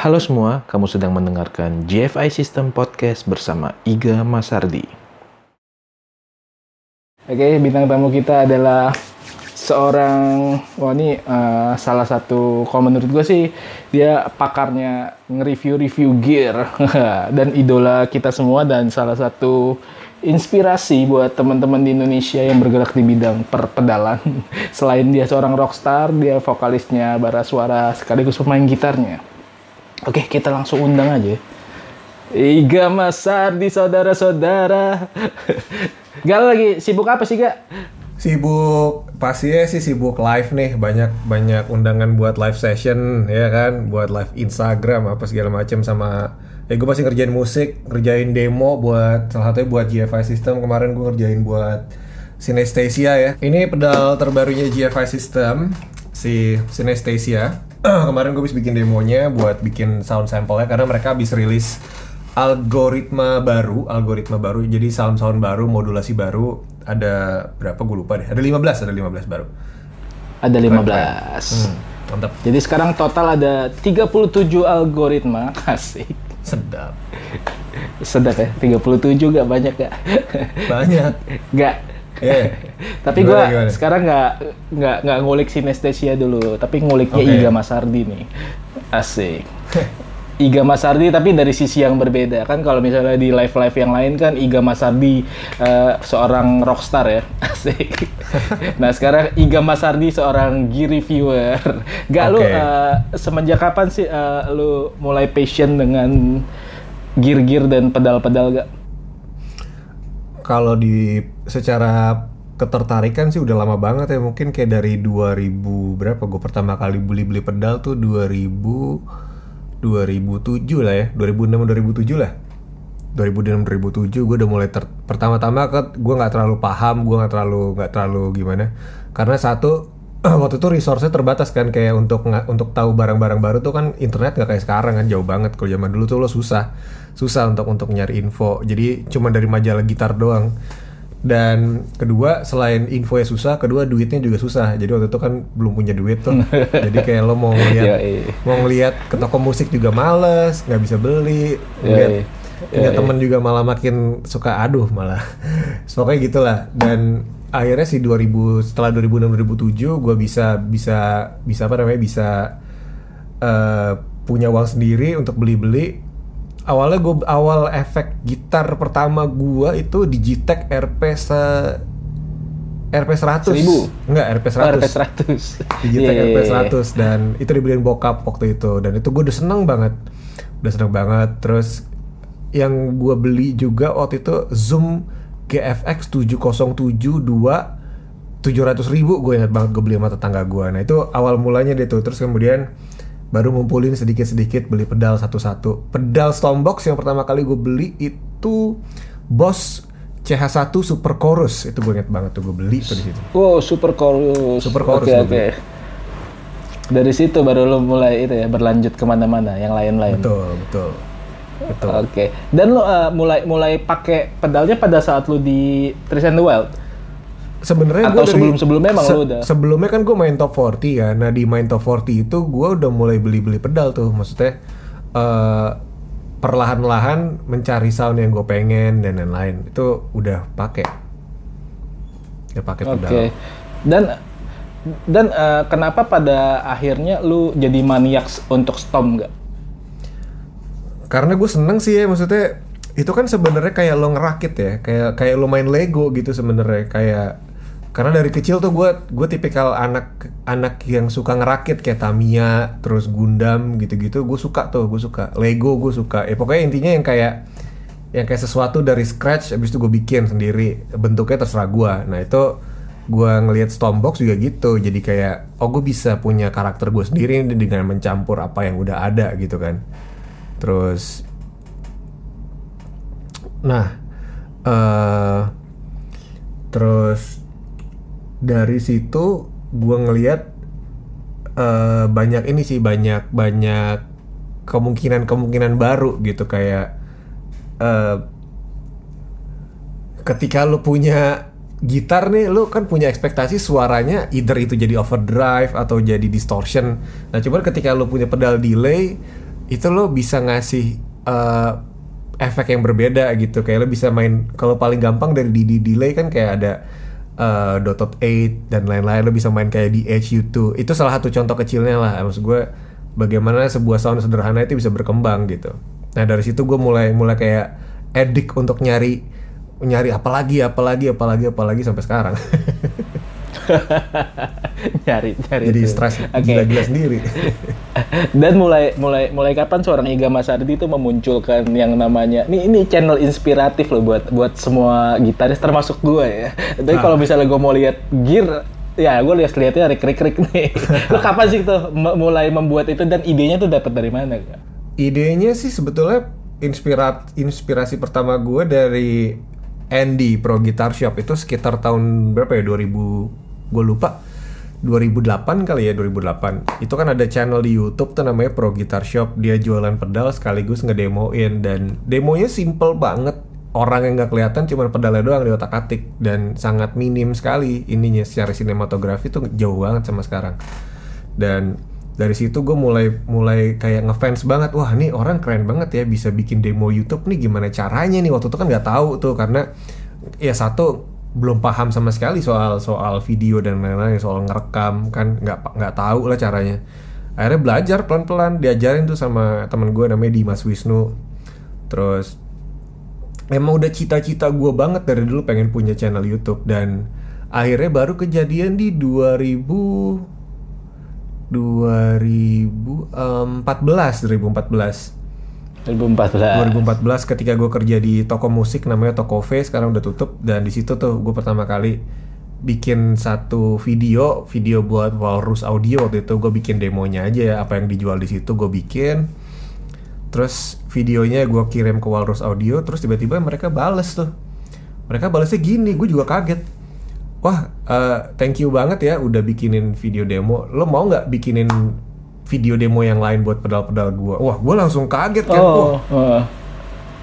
Halo semua, kamu sedang mendengarkan GFI System Podcast bersama Iga Masardi. Oke, bintang tamu kita adalah seorang, wah ini uh, salah satu, kalau menurut gue sih dia pakarnya nge-review-review gear dan idola kita semua dan salah satu inspirasi buat teman-teman di Indonesia yang bergerak di bidang perpedalan. Selain dia seorang rockstar, dia vokalisnya, bara suara, sekaligus pemain gitarnya. Oke, kita langsung undang aja. Iga Masar di saudara-saudara. Gal lagi sibuk apa sih, Gak? Sibuk, pasti ya sih sibuk live nih, banyak banyak undangan buat live session ya kan, buat live Instagram apa segala macam sama ya gue pasti ngerjain musik, ngerjain demo buat salah satunya buat GFI System kemarin gue ngerjain buat Synesthesia ya. Ini pedal terbarunya GFI System si Synesthesia kemarin gue bisa bikin demonya buat bikin sound sample-nya karena mereka habis rilis algoritma baru, algoritma baru. Jadi sound-sound baru, modulasi baru ada berapa gue lupa deh. Ada 15, ada 15 baru. Ada 15. Hmm, mantap. Jadi sekarang total ada 37 algoritma. Asik. Sedap. Sedap ya, 37 gak banyak gak? Banyak. Gak. Eh. Tapi gue sekarang nggak nggak nggak ngulik sinestesia dulu, tapi nguliknya Oke. Iga Masardi nih. Asik. Iga Masardi tapi dari sisi yang berbeda kan kalau misalnya di live live yang lain kan Iga Masardi eh, seorang rockstar ya asik. nah sekarang Iga Masardi seorang gear reviewer. Gak lu Oke. eh, semenjak kapan sih eh, lu mulai passion dengan gear-gear dan pedal-pedal gak? Kalau di secara ketertarikan sih udah lama banget ya. Mungkin kayak dari 2000 berapa gue pertama kali beli-beli pedal tuh 2000 2007 lah ya. 2006 2007 lah. 2006 2007 gue udah mulai pertama-tama kan gue nggak terlalu paham gue nggak terlalu nggak terlalu gimana. Karena satu waktu itu resource-nya terbatas kan kayak untuk untuk tahu barang-barang baru tuh kan internet nggak kayak sekarang kan jauh banget. Kalau zaman dulu tuh lo susah susah untuk untuk nyari info. Jadi cuma dari majalah gitar doang dan kedua selain info ya susah kedua duitnya juga susah. Jadi waktu itu kan belum punya duit tuh. Jadi kayak lo mau ngeliat mau ngeliat ke toko musik juga males nggak bisa beli. Ngeliat punya temen juga malah makin suka aduh malah. Pokoknya gitulah. Dan akhirnya sih 2000 setelah 2006 2007 gue bisa bisa bisa apa namanya bisa eh, punya uang sendiri untuk beli-beli awalnya gue awal efek gitar pertama gua itu Digitech RP se RP 100 Seribu? enggak RP 100 RP 100. Digitech iya, RP iya. 100 dan itu dibeliin bokap waktu itu dan itu gue udah seneng banget udah seneng banget terus yang gue beli juga waktu itu Zoom GFX 7072 700 ribu gue ingat banget gue beli sama tetangga gue nah itu awal mulanya deh tuh terus kemudian baru ngumpulin sedikit-sedikit beli pedal satu-satu pedal Stormbox yang pertama kali gue beli itu Boss CH1 Super Chorus itu gue inget banget tuh gue beli tuh di situ Wow, super chorus. Super chorus Oke, gua oke. beli. Dari situ baru lo mulai itu ya berlanjut ke mana-mana yang lain-lain. betul betul betul Oke. Dan lo uh, mulai mulai pakai pedalnya pada saat lo di Trees and the Wild. Sebenarnya Atau gua dari- sebelum-sebelumnya emang lu udah? sebelumnya kan gue main top 40 kan nah di main top 40 itu gue udah mulai beli beli pedal tuh. Maksudnya eh perlahan-lahan mencari sound yang gue pengen dan lain-lain. Itu udah pakai. Ya pakai Oke. pedal Dan dan uh, kenapa pada akhirnya lu jadi maniak untuk stom nggak? karena gue seneng sih ya maksudnya itu kan sebenarnya kayak lo ngerakit ya. Kayak kayak lo main Lego gitu sebenarnya. Kayak karena dari kecil tuh gue gue tipikal anak anak yang suka ngerakit kayak Tamiya terus Gundam gitu-gitu. Gue suka tuh gue suka. Lego gue suka. Ya pokoknya intinya yang kayak yang kayak sesuatu dari scratch abis itu gue bikin sendiri. Bentuknya terserah gue nah itu gue ngelihat Stormbox juga gitu. Jadi kayak oh gue bisa punya karakter gue sendiri dengan mencampur apa yang udah ada gitu kan. Terus nah eh terus dari situ gue ngelihat eh banyak ini sih banyak banyak kemungkinan kemungkinan baru gitu kayak eh ketika lu punya gitar nih lu kan punya ekspektasi suaranya either itu jadi overdrive atau jadi distortion. Nah, cuman ketika lu punya pedal delay itu lo bisa ngasih eh, efek yang berbeda gitu kayak lo bisa main kalau paling gampang dari di delay kan kayak ada eh, dot 8 dan lain-lain lo bisa main kayak di Edge U2 itu salah satu contoh kecilnya lah. Maksud gue bagaimana sebuah sound sederhana itu bisa berkembang gitu. Nah dari situ gue mulai mulai kayak edik untuk nyari nyari apa lagi apa lagi apa lagi apa lagi sampai sekarang nyari nyari jadi stres Oke. gila-gila sendiri Dan mulai mulai mulai kapan seorang Iga Masardi itu memunculkan yang namanya ini ini channel inspiratif loh buat buat semua gitaris termasuk gue ya. Tapi Ah. kalau misalnya gue mau lihat gear ya gue lihat lihatnya rik rik rik nih. Lu kapan sih tuh mulai membuat itu dan idenya tuh dapat dari mana? Idenya sih sebetulnya inspirat inspirasi pertama gue dari Andy Pro Guitar Shop itu sekitar tahun berapa ya 2000 gue lupa. 2008 kali ya 2008 itu kan ada channel di YouTube tuh namanya Pro Guitar Shop. Dia jualan pedal sekaligus ngedemoin dan demonya simple banget. Orang yang nggak kelihatan cuma pedalnya doang di otak atik dan sangat minim sekali ininya. Secara sinematografi tuh jauh banget sama sekarang. Dan dari situ gue mulai mulai kayak ngefans banget. Wah nih orang keren banget ya bisa bikin demo YouTube nih gimana caranya nih? Waktu itu kan nggak tahu tuh karena ya satu belum paham sama sekali soal soal video dan lain-lain soal ngerekam kan nggak nggak tahu lah caranya. Akhirnya belajar pelan-pelan diajarin tuh sama temen gue namanya Dimas Wisnu. Terus emang udah cita-cita gue banget dari dulu pengen punya channel YouTube dan akhirnya baru kejadian di 2000 2014 2014 2014. 2014 ketika gue kerja di toko musik namanya Toko V sekarang udah tutup. Dan di situ tuh gue pertama kali bikin satu video video buat Walrus Audio waktu itu. Gue bikin demonya aja ya apa yang dijual di situ gue bikin. Terus videonya gue kirim ke Walrus Audio terus tiba-tiba mereka bales tuh. Mereka balesnya gini gue juga kaget. Wah eh, thank you banget ya udah bikinin video demo. Lo mau nggak bikinin video demo yang lain buat pedal-pedal gue wah gue langsung kaget kan. Wah. Oh, oh.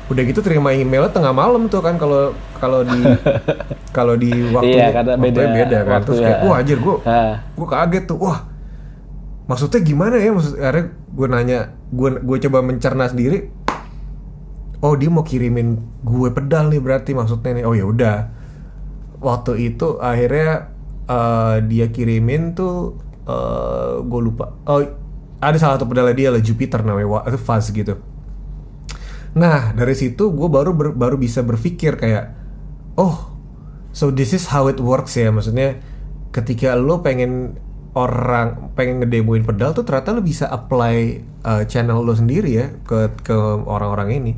udah gitu terima emailnya tengah malam tuh kan kalau kalau di kalau di waktu Iya, karena beda beda kan. Terus kayak ya. wah anjir gue Ah. gue kaget tuh. Wah maksudnya gimana ya? Maksud akhirnya gue nanya gue gue coba mencerna sendiri. Oh dia mau kirimin gue pedal nih berarti maksudnya nih. Oh ya udah. Waktu itu akhirnya eh, dia kirimin tuh eh gue lupa. Oh ada salah satu pedalnya dia lah Jupiter namanya itu Fuzz gitu. Nah dari situ gue baru ber- baru bisa berpikir kayak oh so this is how it works ya. Maksudnya ketika lo pengen orang pengen ngedemoin pedal tuh ternyata lo bisa apply uh, channel lo sendiri ya ke ke orang-orang ini.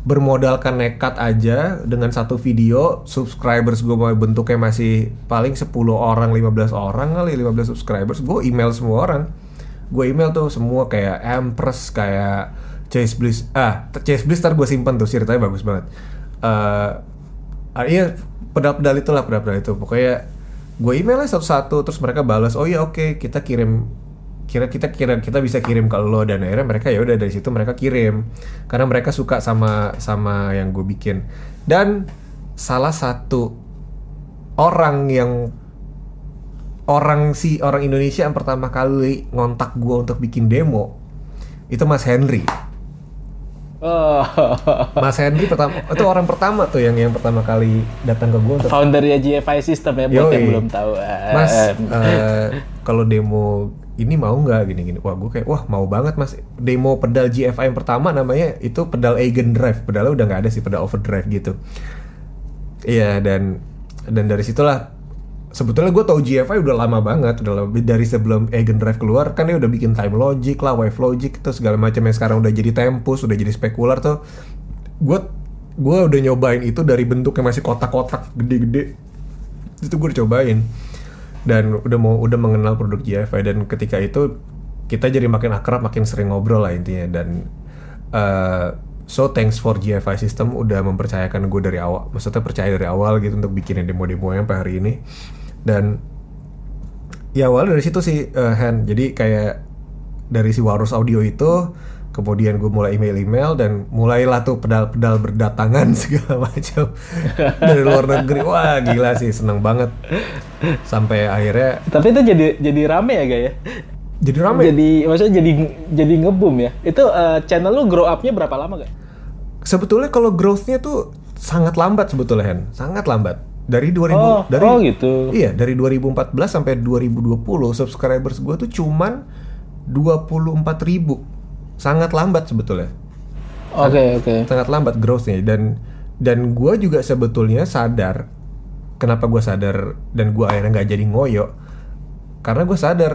Bermodalkan nekat aja dengan satu video subscribers gue mau bentuknya masih paling 10 orang 15 orang kali 15 subscribers gue email semua orang gue email tuh semua kayak Empress kayak Chase Bliss. Ah Chase Bliss ntar gue simpen tuh ceritanya bagus banget. Eh ah, iya pedal-pedal itulah pedal-pedal itu. Pokoknya gue emailnya satu-satu terus mereka balas oh iya oke kita kirim kira kita kira kita bisa kirim ke lo. Dan akhirnya mereka ya udah dari situ mereka kirim. Karena mereka suka sama sama yang gue bikin. Dan salah satu orang yang orang si orang Indonesia yang pertama kali ngontak gue untuk bikin demo itu Mas Henry Oh. Mas Henry pertama itu orang pertama tuh yang yang pertama kali datang ke gue untuk Foundernya GFI System ya buat Yoi. yang belum tahu. Mas, eh, kalau demo ini mau nggak gini-gini? Wah, gue kayak wah mau banget mas. Demo pedal GFI yang pertama namanya itu pedal Eigen Drive. Pedalnya udah nggak ada sih pedal overdrive gitu. Iya dan dan dari situlah sebetulnya gue tau GFI udah lama banget, udah lebih dari sebelum Eigen Drive keluar kan dia udah bikin Time Logic lah, Wave Logic tuh segala macam yang sekarang udah jadi Tempus, udah jadi spekular tuh. Gue gue udah nyobain itu dari bentuknya masih kotak-kotak gede-gede. Itu gue udah cobain. Dan udah mau udah mengenal produk GFI dan ketika itu kita jadi makin akrab makin sering ngobrol lah intinya. Dan uh, so thanks for GFI system udah mempercayakan gue dari awal maksudnya percaya dari awal gitu untuk bikinin demo-demo yang sampai hari ini dan ya awal dari situ sih uh, Han jadi kayak dari si Warus Audio itu kemudian gue mulai email-email dan mulailah tuh pedal-pedal berdatangan segala macam dari luar negeri wah gila sih seneng banget sampai akhirnya Tapi itu jadi jadi rame ya, Gak ya? jadi rame Jadi maksudnya jadi jadi ngebum ya. Itu eh, channel lu grow up-nya berapa lama gak? sebetulnya kalau growth-nya tuh sangat lambat sebetulnya Hen sangat lambat dari 2000 Oh, dari oh gitu. Iya, dari 2014 sampai 2020 subscribers gue tuh cuman 24.000 ribu. Sangat lambat sebetulnya. Oke, oke. Sangat lambat growth-nya dan dan gue juga sebetulnya sadar kenapa gue sadar dan gue akhirnya nggak jadi ngoyo karena gue sadar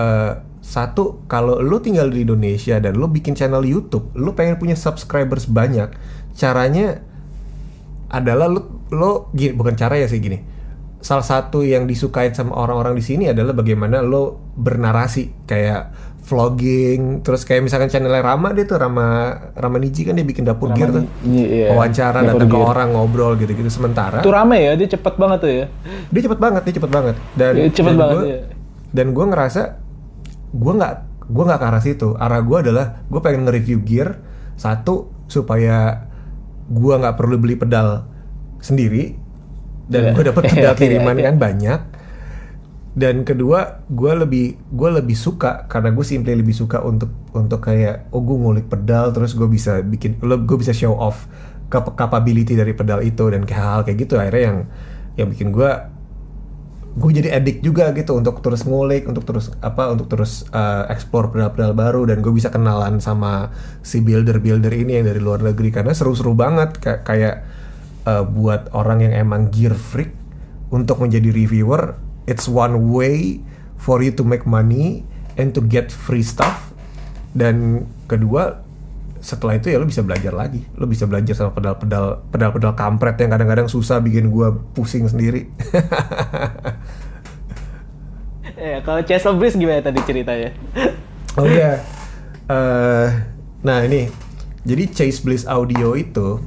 eh, satu kalau lu tinggal di Indonesia dan lu bikin channel YouTube, lu pengen punya subscribers banyak, caranya adalah lu lo gini, bukan cara ya sih gini. Salah satu yang disukain sama orang-orang di sini adalah bagaimana lo bernarasi kayak vlogging, terus kayak misalkan channelnya Rama dia tuh Rama Rama Niji kan dia bikin dapur gear tuh. Iya. Wawancara Dapur datang ke gear. orang ngobrol gitu-gitu sementara Itu rame ya, dia cepet banget tuh ya. dia cepet banget dia cepet banget dan Iya, cepet dan banget, gua- iya. dan gue ngerasa gue nggak gue nggak ke arah situ arah gue adalah gue pengen nge-review gear satu supaya gue nggak perlu beli pedal sendiri dan gue dapet pedal iya, kiriman iya. kan banyak. Dan kedua gue lebih gue lebih suka karena gue simply lebih suka untuk untuk kayak oh gue ngulik pedal terus gue bisa bikin gue bisa show off cap- capability dari pedal itu dan kayak hal kayak gitu. Akhirnya yang yang bikin gue gue jadi addict juga gitu untuk terus ngulik untuk terus apa untuk terus uh, explore pedal-pedal baru dan gue bisa kenalan sama si builder-builder ini yang dari luar negeri. Karena seru-seru banget Ka- kayak uh, buat orang yang emang gear freak untuk menjadi reviewer it's one way for you to make money and to get free stuff dan kedua setelah itu ya lo bisa belajar lagi lo bisa belajar sama pedal-pedal pedal-pedal kampret yang kadang-kadang susah bikin gue pusing sendiri Eh, kalau Chester Breeze gimana tadi ceritanya? Oh iya. Eh, nah ini, jadi Chase Bliss Audio itu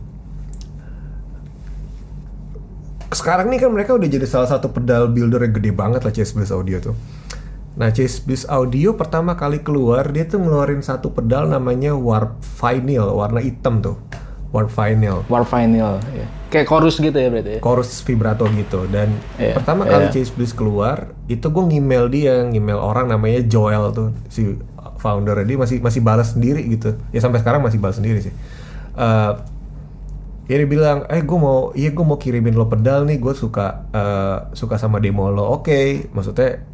sekarang nih kan mereka udah jadi salah satu pedal builder yang gede banget lah Chase Bliss Audio tuh. Nah Chase Bliss Audio pertama kali keluar dia tuh ngeluarin satu pedal namanya Warp Vinyl warna hitam tuh. Warp Vinyl. War Vinyl. Ya. Kayak chorus gitu ya berarti ya? chorus vibrato gitu dan Iya, pertama kali iya. Chase Bliss keluar itu gue ngemail dia ngemail orang namanya Joel tuh si founder dia masih masih balas sendiri gitu ya sampai sekarang masih balas sendiri sih ya dia bilang eh gue mau iya gue mau kirimin lo pedal nih gue suka eh, suka sama demo lo. Oke maksudnya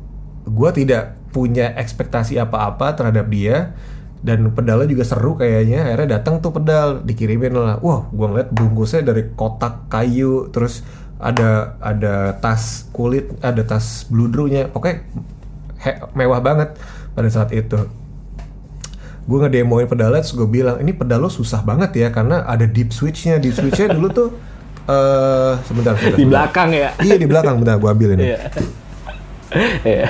gue tidak punya ekspektasi apa-apa terhadap dia dan pedalnya juga seru kayaknya. Akhirnya datang tuh pedal dikirimin lah. Wah gue ngeliat bungkusnya dari kotak kayu terus ada ada tas kulit ada tas bludrunya pokoknya he- mewah banget pada saat itu gue ngedemoin pedalnya terus gue bilang ini pedal lo susah banget ya karena ada deep switchnya deep switchnya dulu tuh eh sebentar, sebentar Di belakang ya? iya di belakang bentar gue ambil ini Iya. Iya.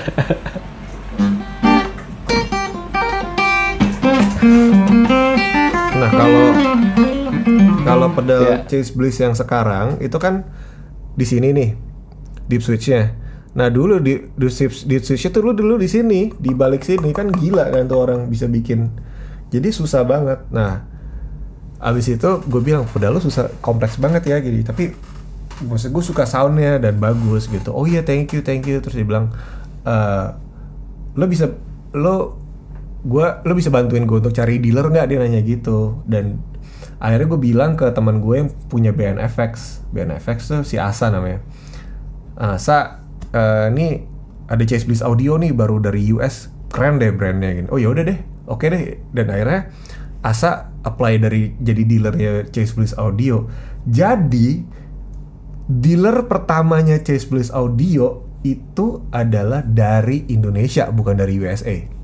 Nah kalau kalau pedal Iya. Chase Bliss yang sekarang itu kan di sini nih deep switchnya. Nah dulu di di deep switchnya tuh dulu dulu di sini di balik sini kan gila kan tuh orang bisa bikin. Jadi susah banget. Nah abis itu gue bilang pedal lu susah kompleks banget ya gini. Tapi maksud gue suka soundnya dan bagus gitu. Oh iya thank you thank you terus dia bilang eh lo bisa lo gua lo bisa bantuin gue untuk cari dealer nggak dia nanya gitu dan akhirnya gue bilang ke teman gue yang punya BNFX BNFX tuh si Asa namanya ah, Ini ada Chase Bliss Audio nih baru dari US keren deh brandnya gitu oh ya udah deh. Oke deh. Dan akhirnya Asa apply dari jadi dealernya Chase Bliss Audio. Jadi dealer pertamanya Chase Bliss Audio itu adalah dari Indonesia bukan dari USA.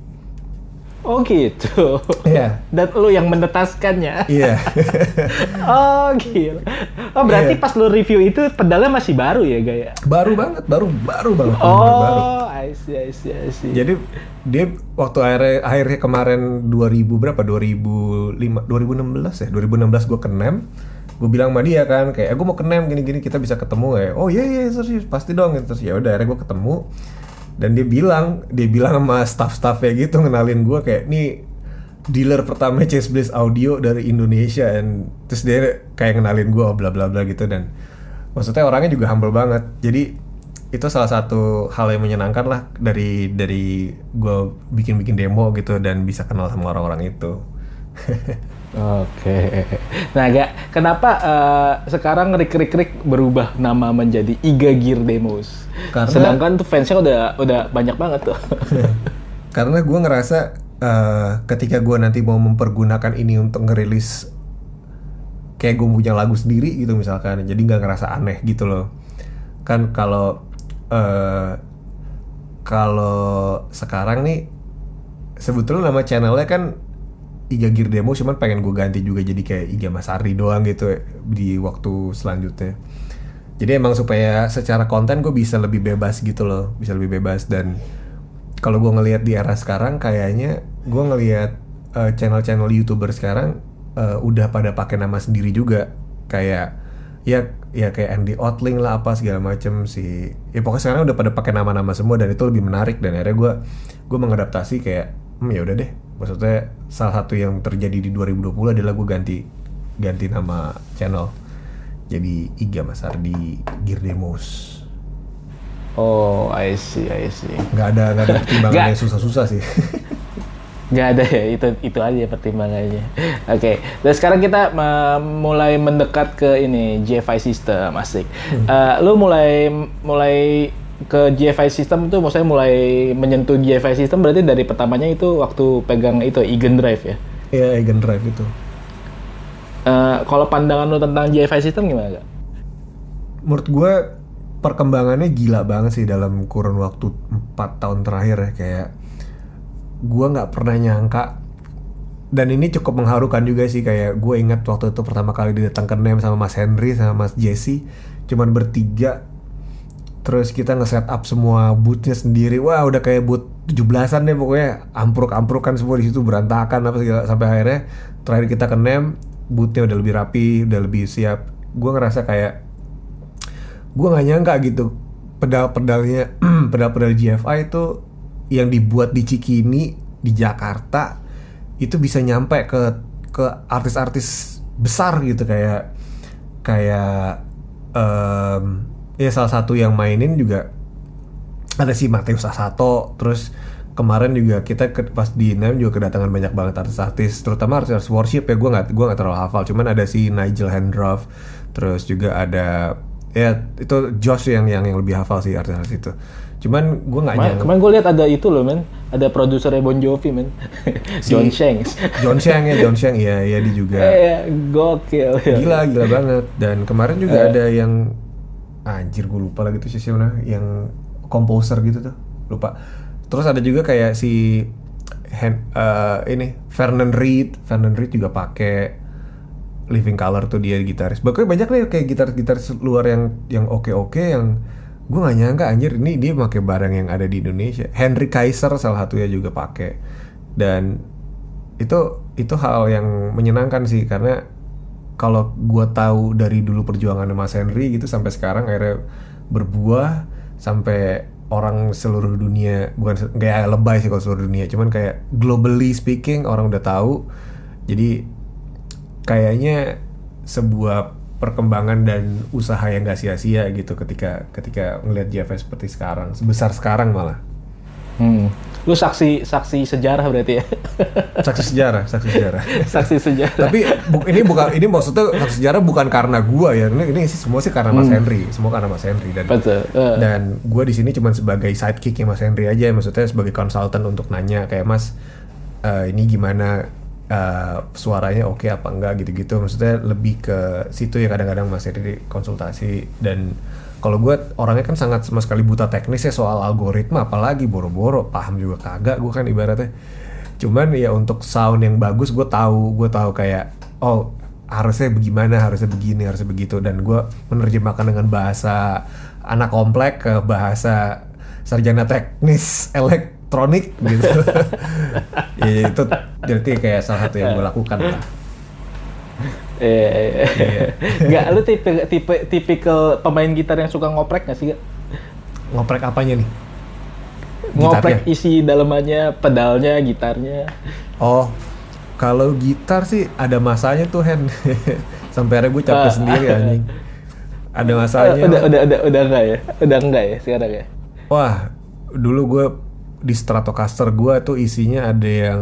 Oh gitu. Iya. Dan lu yang menetaskannya. Iya. Oh gila. Oh berarti Iya. pas lu review itu pedalnya masih baru ya gaya? baru banget, baru baru banget. baru, baru. Oh, I see, I see, I see. Jadi dia waktu akhirnya akhirnya kemarin 2000 berapa? 2005 2016 ya. 2016 gue ke Nem. Gue bilang sama dia kan kayak gue mau ke Nem gini-gini kita bisa ketemu ya. Oh iya iya terus pasti dong terus ya udah akhirnya gue ketemu dan dia bilang dia bilang sama staff-staffnya gitu ngenalin gue kayak nih dealer pertama Chase Bliss Audio dari Indonesia. And terus dia kayak ngenalin gue bla bla bla gitu. Dan maksudnya orangnya juga humble banget. Jadi itu salah satu hal yang menyenangkan lah dari dari gue bikin-bikin demo gitu dan bisa kenal sama orang-orang itu. Oke. Nah, gak kenapa eh, sekarang Rik Rik Rik berubah nama menjadi Iga Gear Demos? Karena- Sedangkan tuh fansnya udah udah banyak banget tuh. Karena gue ngerasa eh, ketika gue nanti mau mempergunakan ini untuk ngerilis kayak gue punya lagu sendiri gitu misalkan, jadi nggak ngerasa aneh gitu loh. Kan kalau eh, kalau sekarang nih sebetulnya nama channelnya kan Iga Gear Demo cuman pengen gue ganti juga jadi kayak Iga Mas Ardi doang gitu di waktu selanjutnya. Jadi emang supaya secara konten gue bisa lebih bebas gitu loh, bisa lebih bebas. Dan kalau gue ngelihat di era sekarang kayaknya gue ngelihat eh, channel-channel youtuber sekarang eh, udah pada pakai nama sendiri juga. Kayak ya ya kayak Andy Otling lah apa segala macem sih. Ya pokoknya sekarang udah pada pakai nama-nama semua dan itu lebih menarik. Dan akhirnya gue gue mengadaptasi kayak hmm ya udah deh maksudnya salah satu yang terjadi di 2020 adalah gue ganti ganti nama channel jadi Iga Mas Ardi Girdemos oh, I see, I see. nggak ada nggak ada pertimbangan yang susah-susah sih Nggak ada ya, itu itu aja pertimbangannya. Oke, dan sekarang kita uh, mulai mendekat ke ini GFI system, asik. Uh, lu mulai mulai ke GFI system itu maksudnya mulai menyentuh GFI system berarti dari pertamanya itu waktu pegang itu Egan Drive ya. ya Egan Drive itu Uh, kalau pandangan lu tentang GFI system gimana gak? menurut gue perkembangannya gila banget sih dalam kurun waktu 4 tahun terakhir ya kayak gue nggak pernah nyangka dan ini cukup mengharukan juga sih kayak gue ingat waktu itu pertama kali datang ke NEM sama Mas Henry sama Mas Jesse cuman bertiga terus kita nge-set up semua bootnya sendiri. Wah udah kayak boot 17-an deh pokoknya. Ampruk-amprukan semua di situ berantakan apa segala sampai akhirnya terakhir kita ke NEM bootnya udah lebih rapi udah lebih siap. Gue ngerasa kayak gue nggak nyangka gitu pedal-pedalnya pedal-pedal GFI itu yang dibuat di Cikini di Jakarta itu bisa nyampe ke ke artis-artis besar gitu. Kayak kayak em, ya salah satu yang mainin juga ada si Mateus Asato terus kemarin juga kita ke, pas di NEM juga kedatangan banyak banget artis-artis terutama artis worship ya. Gue nggak gue nggak terlalu hafal. Cuman ada si Nigel Hendroff terus juga ada ya itu Josh yang yang yang lebih hafal sih artis-artis itu. Cuman gue nggak nyangka kemarin gue lihat ada itu loh men, ada produsernya Bon Jovi men, John Shanks. John Shang ya John Shang ya ya dia juga. Eh, gokil. ya. gila gila banget. Dan kemarin juga ada yang anjir gue lupa lagi tuh si siapa yang komposer gitu tuh. Lupa. Terus ada juga kayak si Hen, eh, ini Vernon Reed. Vernon Reed juga pakai Living Color tuh dia gitaris. Bahkan banyak nih kayak gitar-gitar luar yang yang oke-oke yang gue nggak nyangka anjir ini dia pakai barang yang ada di Indonesia. Henry Kaiser salah satunya juga pakai. Dan itu itu hal yang menyenangkan sih karena kalau gue tahu dari dulu perjuangan Mas Henry gitu sampai sekarang akhirnya berbuah sampai orang seluruh dunia bukan kayak lebay sih kalau seluruh dunia cuman kayak globally speaking orang udah tahu jadi kayaknya sebuah perkembangan dan usaha yang gak sia-sia gitu ketika ketika ngelihat JFS seperti sekarang sebesar sekarang malah Hmm. Lu saksi saksi sejarah berarti ya? saksi sejarah saksi sejarah saksi sejarah. tapi bu- ini bukan ini maksudnya saksi sejarah bukan karena gua ya ini, ini sih semua sih karena Mas Henry semua karena Mas Henry dan Betul. Eh. dan gue di sini cuma sebagai sidekicknya Mas Henry aja maksudnya sebagai konsultan untuk nanya kayak Mas eh, ini gimana eh, suaranya oke apa enggak gitu-gitu maksudnya lebih ke situ ya kadang-kadang Mas Henry konsultasi dan kalau gue orangnya kan sangat sama sekali buta teknis ya soal algoritma apalagi boro-boro paham juga kagak gue kan ibaratnya. Cuman ya untuk sound yang bagus gue tahu gue tahu kayak oh harusnya bagaimana harusnya begini harusnya begitu. Dan gue menerjemahkan dengan bahasa anak komplek ke bahasa sarjana teknis elektronik gitu. Ya, itu berarti kayak salah satu yang gue lakukan lah Eh, Enggak, lu tipe tipe tipikal pemain gitar yang suka ngoprek nggak sih? Gak? ngoprek apanya nih Ngoprek Gitarnya? isi dalemannya, pedalnya, gitarnya. oh kalau gitar sih ada masanya tuh Hen sampai akhirnya gue capek Ah, sendiri ah. anjing ada masanya udah udah udah udah enggak ya? Udah enggak ya sekarang ya? Wah, dulu gue di Stratocaster gue tuh isinya ada yang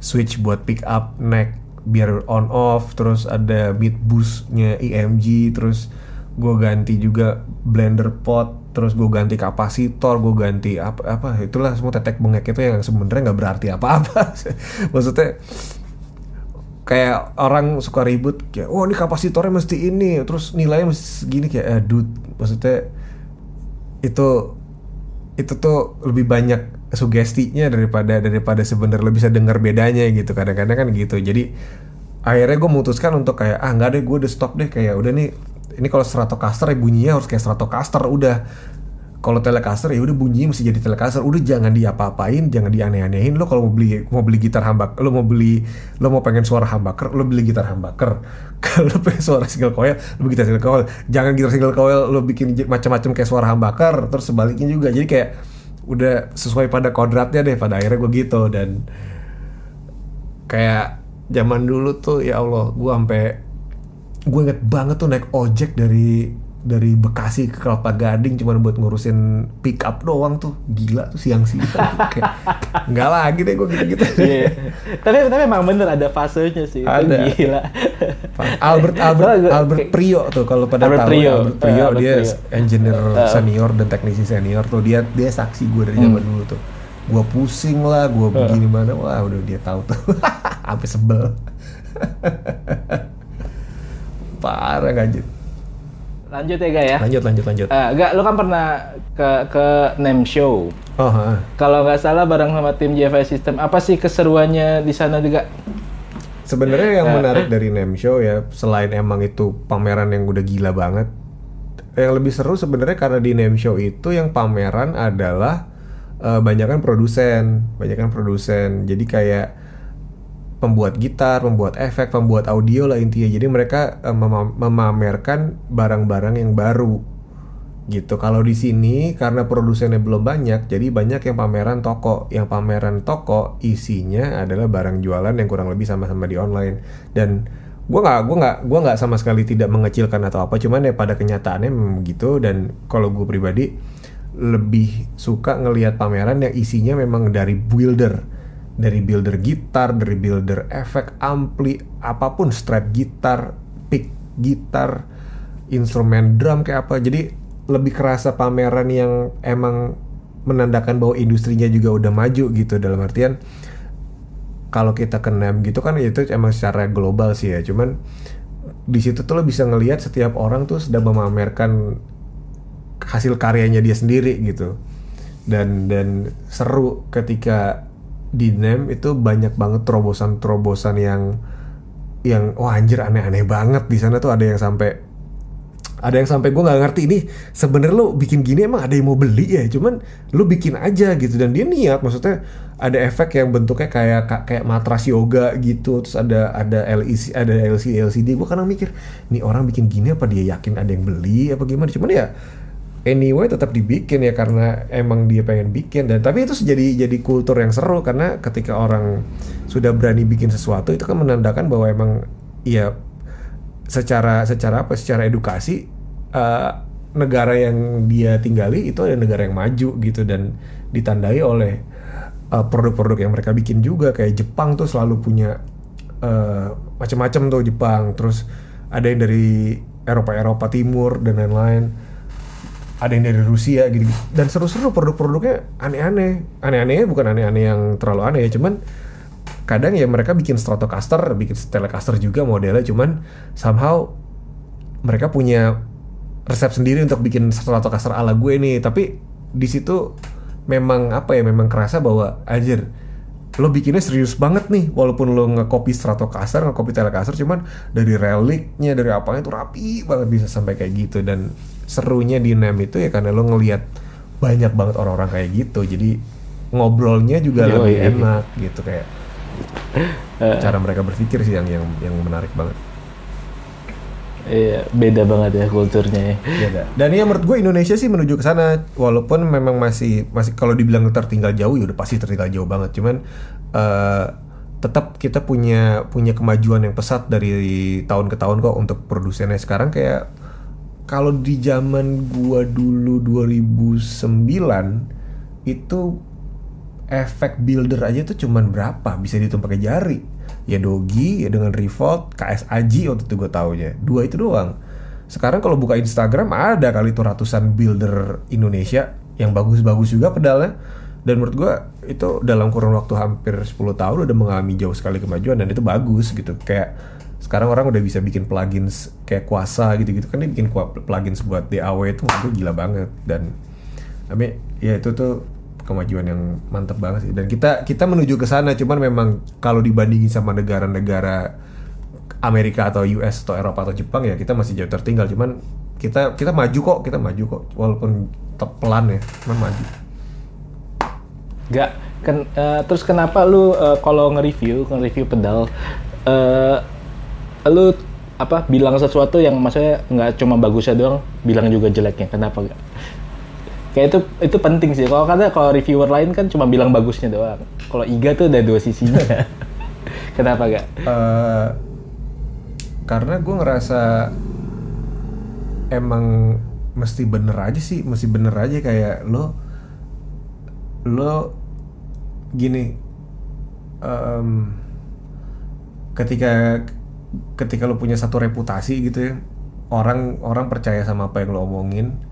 switch buat pick up neck biar on off, terus ada mid boostnya EMG, terus gue ganti juga blender pot, terus gue ganti kapasitor, gue ganti apa apa itulah semua tetek bengek itu yang sebenarnya nggak berarti apa-apa. Maksudnya kayak orang suka ribut kayak oh ini kapasitornya mesti ini terus nilainya mesti segini kayak eh dude maksudnya itu itu tuh lebih banyak sugestinya daripada daripada sebenarnya bisa dengar bedanya gitu. Kadang-kadang kan gitu. Jadi akhirnya gue memutuskan untuk kayak ah nggak deh gue udah stop deh. Kayak udah nih ini kalau Stratocaster ya bunyinya harus kayak Stratocaster udah. Kalau Telecaster ya udah bunyinya mesti jadi Telecaster. Udah jangan diapa-apain jangan dianeh-anehin. Lo kalau mau beli mau beli gitar humbucker lo mau beli lo mau pengen suara humbucker lo beli gitar humbucker kalau pengen suara single coil lo beli gitar single coil. Jangan gitar single coil lo bikin macam-macam kayak suara humbucker terus sebaliknya juga. Jadi kayak udah sesuai pada kodratnya deh pada akhirnya gue gitu. Dan kayak zaman dulu tuh ya Allah gue sampai gue inget banget tuh naik ojek dari dari Bekasi ke Kelapa Gading cuman buat ngurusin pick up doang tuh gila tuh siang-siang kayak nggak lagi deh gue gitu-gitu Iya. tapi tapi emang bener ada fasenya sih. Itu Ada. gila. Albert Albert Albert Prio tuh kalau pada Albert tahu Prio. Albert Prio Albert dia Prio. engineer senior dan teknisi senior tuh dia dia saksi gue dari zaman dulu tuh gue pusing lah gue begini mana wah udah dia tahu tuh sampai sebel parah gajit Lanjut ya Gak ya. lanjut lanjut lanjut Ah, Gak, lu kan pernah ke ke name show. oh. Kalau nggak salah bareng sama tim JFI System, apa sih keseruannya di sana juga? Sebenarnya yang menarik dari name show ya selain emang itu pameran yang udah gila banget, yang lebih seru sebenarnya karena di name show itu yang pameran adalah eh, banyakan produsen, banyakan produsen. Jadi kayak pembuat gitar, pembuat efek, pembuat audio lah intinya. Jadi mereka eh, mema- memamerkan barang-barang yang baru gitu. Kalau di sini karena produsennya belum banyak, jadi banyak yang pameran toko. Yang pameran toko isinya adalah barang jualan yang kurang lebih sama-sama di online. Dan gua nggak gua nggak gua nggak sama sekali tidak mengecilkan atau apa, cuman ya pada kenyataannya memang begitu. Dan kalau gue pribadi lebih suka ngelihat pameran yang isinya memang dari builder dari builder gitar, dari builder efek, ampli, apa pun strap gitar, pick gitar, instrumen drum kayak apa. Jadi lebih kerasa pameran yang emang menandakan bahwa industrinya juga udah maju gitu dalam artian kalau kita ke gitu kan itu emang secara global sih ya. Cuman di situ tuh lo bisa ngelihat setiap orang tuh sedang memamerkan hasil karyanya dia sendiri gitu dan dan seru ketika di NEM itu banyak banget terobosan-terobosan yang yang wah anjir aneh-aneh banget. Di sana tuh ada yang sampai ada yang sampai gue nggak ngerti ini sebenarnya lo bikin gini emang ada yang mau beli ya? Cuman lo bikin aja gitu. Dan dia niat maksudnya ada efek yang bentuknya kayak ka- kayak matras yoga gitu. Terus ada ada LEC ada LCD LCD gue kadang mikir nih orang bikin gini apa dia yakin ada yang beli apa gimana? Cuman ya anyway tetap dibikin ya karena emang dia pengen bikin. Dan tapi itu jadi jadi kultur yang seru karena ketika orang sudah berani bikin sesuatu itu kan menandakan bahwa emang ya secara secara apa secara edukasi eh, negara yang dia tinggali itu adalah negara yang maju gitu dan ditandai oleh eh, produk-produk yang mereka bikin juga. Kayak Jepang tuh selalu punya eh, macam-macam tuh Jepang. Terus ada yang dari Eropa Eropa Timur dan lain-lain ada yang dari Rusia gitu, dan seru-seru produk-produknya aneh-aneh. Aneh-anehnya bukan aneh-aneh yang terlalu aneh ya cuman kadang ya mereka bikin Stratocaster bikin Telecaster juga modelnya cuman somehow mereka punya resep sendiri untuk bikin Stratocaster ala gue nih. Tapi di situ memang apa ya memang kerasa bahwa anjir lo bikinnya serius banget nih walaupun lo nge-copy Stratocaster nge-copy Telecaster cuman dari reliknya dari apanya tuh rapi banget bisa sampai kayak gitu. Dan serunya di NAM itu ya karena lo ngelihat banyak banget orang-orang kayak gitu jadi ngobrolnya juga Yoi. lebih enak gitu kayak cara mereka berpikir sih yang yang yang menarik banget Iya, beda banget ya kulturnya ya. Beda. Dan ya menurut gue Indonesia sih menuju ke sana walaupun memang masih masih kalau dibilang tertinggal jauh ya udah pasti tertinggal jauh banget. Cuman eh, tetap kita punya punya kemajuan yang pesat dari tahun ke tahun kok untuk produsennya sekarang kayak kalau di zaman gua dulu 2009 itu efek builder aja tuh cuman berapa? Bisa dihitung pakai jari. Ya Dogi ya dengan Revolt KS Aji waktu itu gue taunya. Dua itu doang. Sekarang kalau buka Instagram ada kali tuh ratusan builder Indonesia yang bagus-bagus juga pedalnya. Dan menurut gue itu dalam kurun waktu hampir 10 tahun udah mengalami jauh sekali kemajuan dan itu bagus gitu. Kayak sekarang orang udah bisa bikin plugins kayak kuasa gitu-gitu kan dia bikin plugins buat DAW itu menurut gila banget. Dan tapi ya itu tuh kemajuan yang mantep banget sih. Dan kita kita menuju ke sana cuman memang kalau dibandingin sama negara-negara Amerika atau US atau Eropa atau Jepang ya kita masih jauh tertinggal. Cuman kita kita maju kok kita maju kok. Walaupun pelan ya cuman maju. Gak. Ken, eh, terus kenapa lu eh, kalau nge-review, nge-review pedal, eh, lu apa bilang sesuatu yang maksudnya nggak cuma bagusnya doang, bilang juga jeleknya. Kenapa gak? Kayak itu itu penting sih. Kalau kata kalau reviewer lain kan cuma bilang bagusnya doang. Kalau Iga tuh ada dua sisinya. kenapa gak? Eh, karena gue ngerasa emang mesti bener aja sih mesti bener aja kayak lo lo gini em, ketika ketika lo punya satu reputasi gitu ya orang orang percaya sama apa yang lo omongin.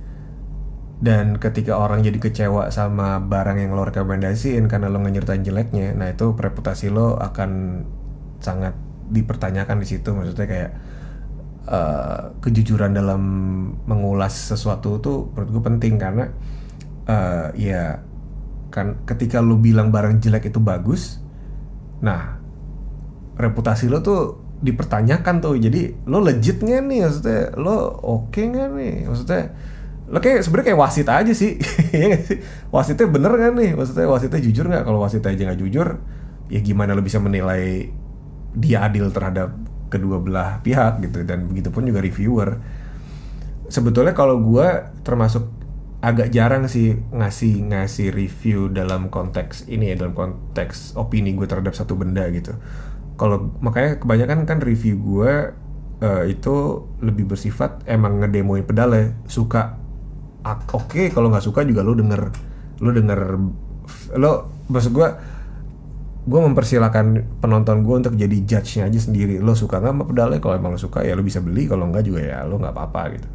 Dan ketika orang jadi kecewa sama barang yang lo rekomendasiin karena lo nyeritain jeleknya nah itu reputasi lo akan sangat dipertanyakan di situ. Maksudnya kayak eh, kejujuran dalam mengulas sesuatu tuh menurut gue penting karena eh, ya kan ketika lo bilang barang jelek itu bagus nah reputasi lo tuh dipertanyakan tuh. Jadi lo legit nggak nih? Maksudnya lo oke nggak nih? Maksudnya lo kayak sebenarnya kayak wasit aja sih. Ya nggak sih? Wasitnya bener kan nih? Maksudnya wasitnya jujur nggak? Kalau wasit aja nggak jujur ya gimana lo bisa menilai dia adil terhadap kedua belah pihak gitu? Dan begitu pun juga reviewer. Sebetulnya kalau gua termasuk agak jarang sih ngasih ngasih review dalam konteks ini ya dalam konteks opini gue terhadap satu benda gitu kalau makanya kebanyakan kan review gue eh, itu lebih bersifat emang ngedemoin pedalnya. Suka oke kalau nggak suka juga lo denger. Lo denger lo maksud gue gue mempersilahkan penonton gue untuk jadi judge-nya aja sendiri. Lo suka nggak sama pedalnya? Kalau emang lo suka ya lo bisa beli. Kalau nggak juga ya lo nggak apa-apa gitu.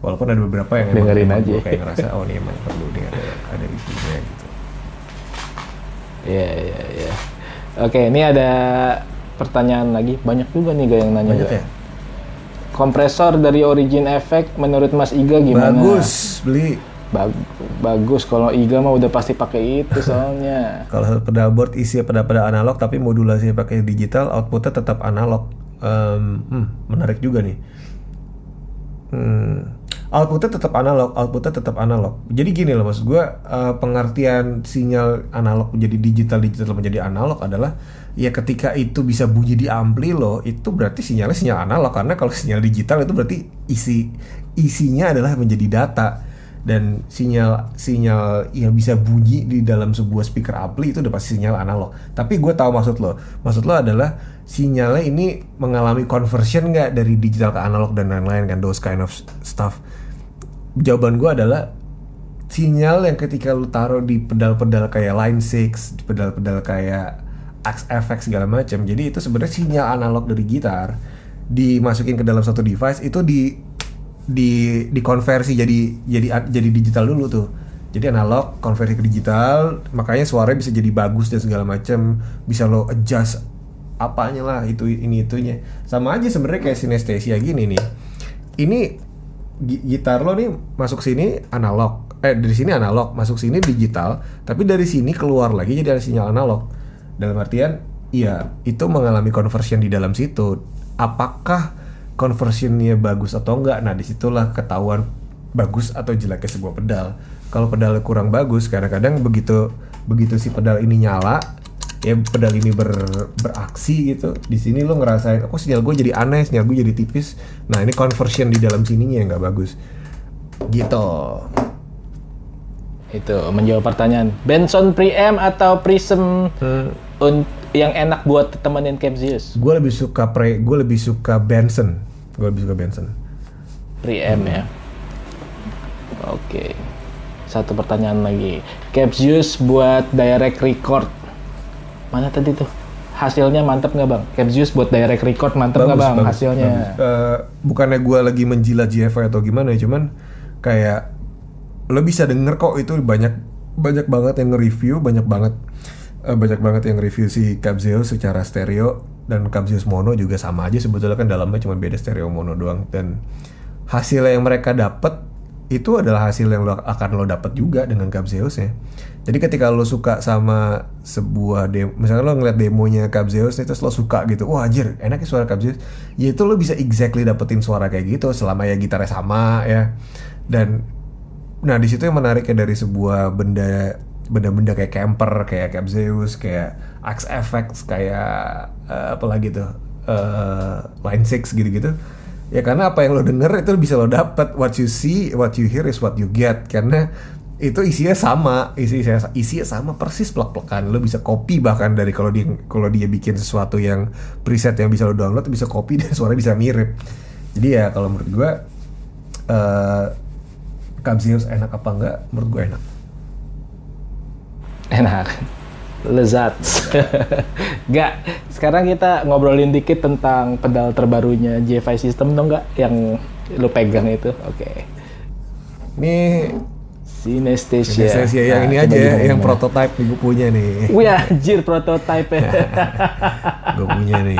Walaupun ada beberapa yang emang, Dengerin emang aja. gue kayak ngerasa oh ini emang perlu nih ada ada reviewnya gitu. Iya iya iya. Oke, ini ada pertanyaan lagi. Banyak juga nih gak yang nanya. banyak ya Kompresor dari Origin Effect menurut Mas Iga gimana? bagus beli Bag- bagus kalau Iga mah udah pasti pakai itu soalnya. Kalau pedal board isi pedal-pedal analog tapi modulasinya pakai digital, outputnya tetap analog. Em, hmm, menarik juga nih. Hmm, outputnya tetap analog, outputnya tetap analog. Jadi gini loh maksud gue pengertian sinyal analog menjadi digital, digital menjadi analog adalah ya ketika itu bisa bunyi di ampli lo, itu berarti sinyalnya sinyal analog karena kalau sinyal digital itu berarti isi isinya adalah menjadi data dan sinyal sinyal yang bisa bunyi di dalam sebuah speaker ampli itu udah pasti sinyal analog. Tapi gue tahu maksud lo. Maksud lo adalah sinyalnya ini mengalami conversion nggak dari digital ke analog dan lain-lain kan those kind of stuff. Jawaban gue adalah sinyal yang ketika lu taruh di pedal-pedal kayak Line 6, di pedal-pedal kayak XFX segala macam. Jadi itu sebenarnya sinyal analog dari gitar dimasukin ke dalam satu device itu di di dikonversi jadi jadi jadi digital dulu tuh. Jadi analog konversi ke digital, makanya suaranya bisa jadi bagus dan segala macam, bisa lo adjust apanya lah itu ini itunya. Sama aja sebenarnya kayak sinestesia gini nih. Ini gi- gitar lo nih masuk sini analog, eh dari sini analog, masuk sini digital, tapi dari sini keluar lagi jadi ada sinyal analog. Dalam artian, iya itu mengalami conversion di dalam situ. Apakah conversionnya bagus atau enggak? Nah di situlah ketahuan bagus atau jeleknya sebuah pedal. Kalau pedalnya kurang bagus, kadang-kadang begitu begitu si pedal ini nyala, ya pedal ini ber- beraksi gitu. Di sini lo ngerasain, kok sinyal gue jadi aneh, sinyal gue jadi tipis. Nah ini conversion di dalam sininya yang nggak bagus. Gitu. Itu menjawab pertanyaan. Benson Preamp atau Prism un- yang enak buat temenin Capsius? Gue lebih suka pre, gue lebih suka Benson. Gue lebih suka Benson. preamp ya. Oke. Satu pertanyaan lagi. Capsius buat direct record. Mana tadi tuh? Hasilnya mantep nggak bang? Capsius buat direct record mantep nggak bang? Hasilnya. bagus. Eh, bukannya gue lagi menjilat GFI atau gimana ya, cuman kayak lo bisa denger kok itu banyak banyak banget yang nge-review, banyak banget eh, banyak banget yang review si Capzeus secara stereo dan Capzeus mono juga sama aja sebetulnya kan dalamnya cuma beda stereo mono doang dan hasil yang mereka dapat itu adalah hasil yang lo, akan lo dapat juga dengan Capzeus ya. Jadi ketika lo suka sama sebuah demo, misalnya lo ngeliat demonya Capzeus nih terus lo suka gitu, wah anjir enaknya suara Capzeus, ya itu lo bisa exactly dapetin suara kayak gitu selama ya gitarnya sama ya. Dan nah di situ yang menariknya dari sebuah benda benda-benda kayak camper, kayak Capzeus, kayak Axe FX, kayak eh, apa lagi tuh, eh, Line 6 gitu-gitu ya karena apa yang lo denger itu bisa lo dapet. What you see what you hear is what you get. Karena itu isinya sama. Isi isinya, isinya sama persis plek-plekan. Lo bisa copy bahkan dari kalau dia kalau dia bikin sesuatu yang preset yang bisa lo download bisa copy dan suara bisa mirip. Jadi ya kalau menurut gue eh Capzius enak apa enggak? Menurut gue enak. Enak. Lezat. Gak. Sekarang kita ngobrolin dikit tentang pedal terbarunya JFI System dong nggak? Yang lu pegang itu. Oke. ini Synesthesia. Synesthesia yang Nah, ini coba aja gimana, yang prototype nih gue punya nih Wih anjir prototype ya. gue punya nih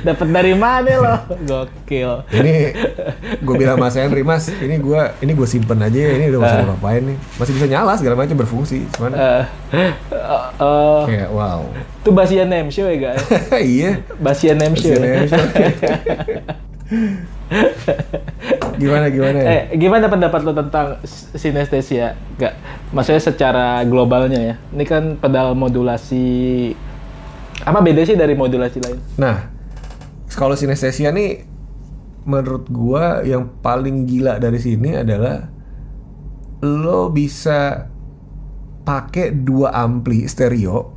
Dapat dari mana lo? Gokil. ini gue bilang mas Henry mas ini gue ini gue simpen aja ya, ini udah Ah. masih ngapain nih masih bisa nyala segala macam berfungsi cuman Eh, eh, eh, kayak wow itu Basian Name Show ya guys? iya Basian Name Show. Basian Name Show. gimana gimana ya Eh, gimana pendapat lo tentang sinestesia? Gak, maksudnya secara globalnya ya. Ini kan pedal modulasi. Apa beda sih dari modulasi lain? nah kalau sinestesia nih menurut gua yang paling gila dari sini adalah lo bisa pakai dua ampli stereo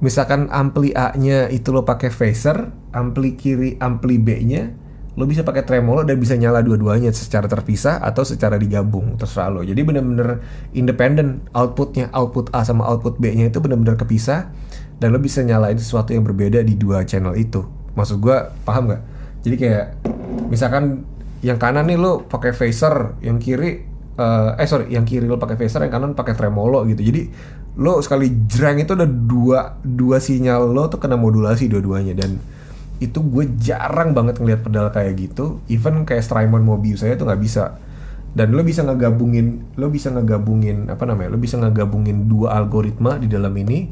misalkan ampli A-nya itu lo pakai phaser, ampli kiri ampli B-nya lo bisa pakai tremolo dan bisa nyala dua-duanya secara terpisah atau secara digabung terserah lo. Jadi bener-bener independen outputnya, output A sama output B-nya itu bener-bener kepisah dan lo bisa nyalain sesuatu yang berbeda di dua channel itu. Maksud gua paham nggak? Jadi kayak misalkan yang kanan nih lo pakai phaser, yang kiri eh eh sorry, yang kiri lo pakai phaser, yang kanan pakai tremolo gitu. Jadi lo sekali jreng itu ada dua dua sinyal lo tuh kena modulasi dua-duanya dan itu gue jarang banget ngeliat pedal kayak gitu. Even kayak Strymon Mobius saya tuh nggak bisa. Dan lo bisa ngegabungin, lo bisa ngegabungin apa namanya? Lo bisa ngegabungin dua algoritma di dalam ini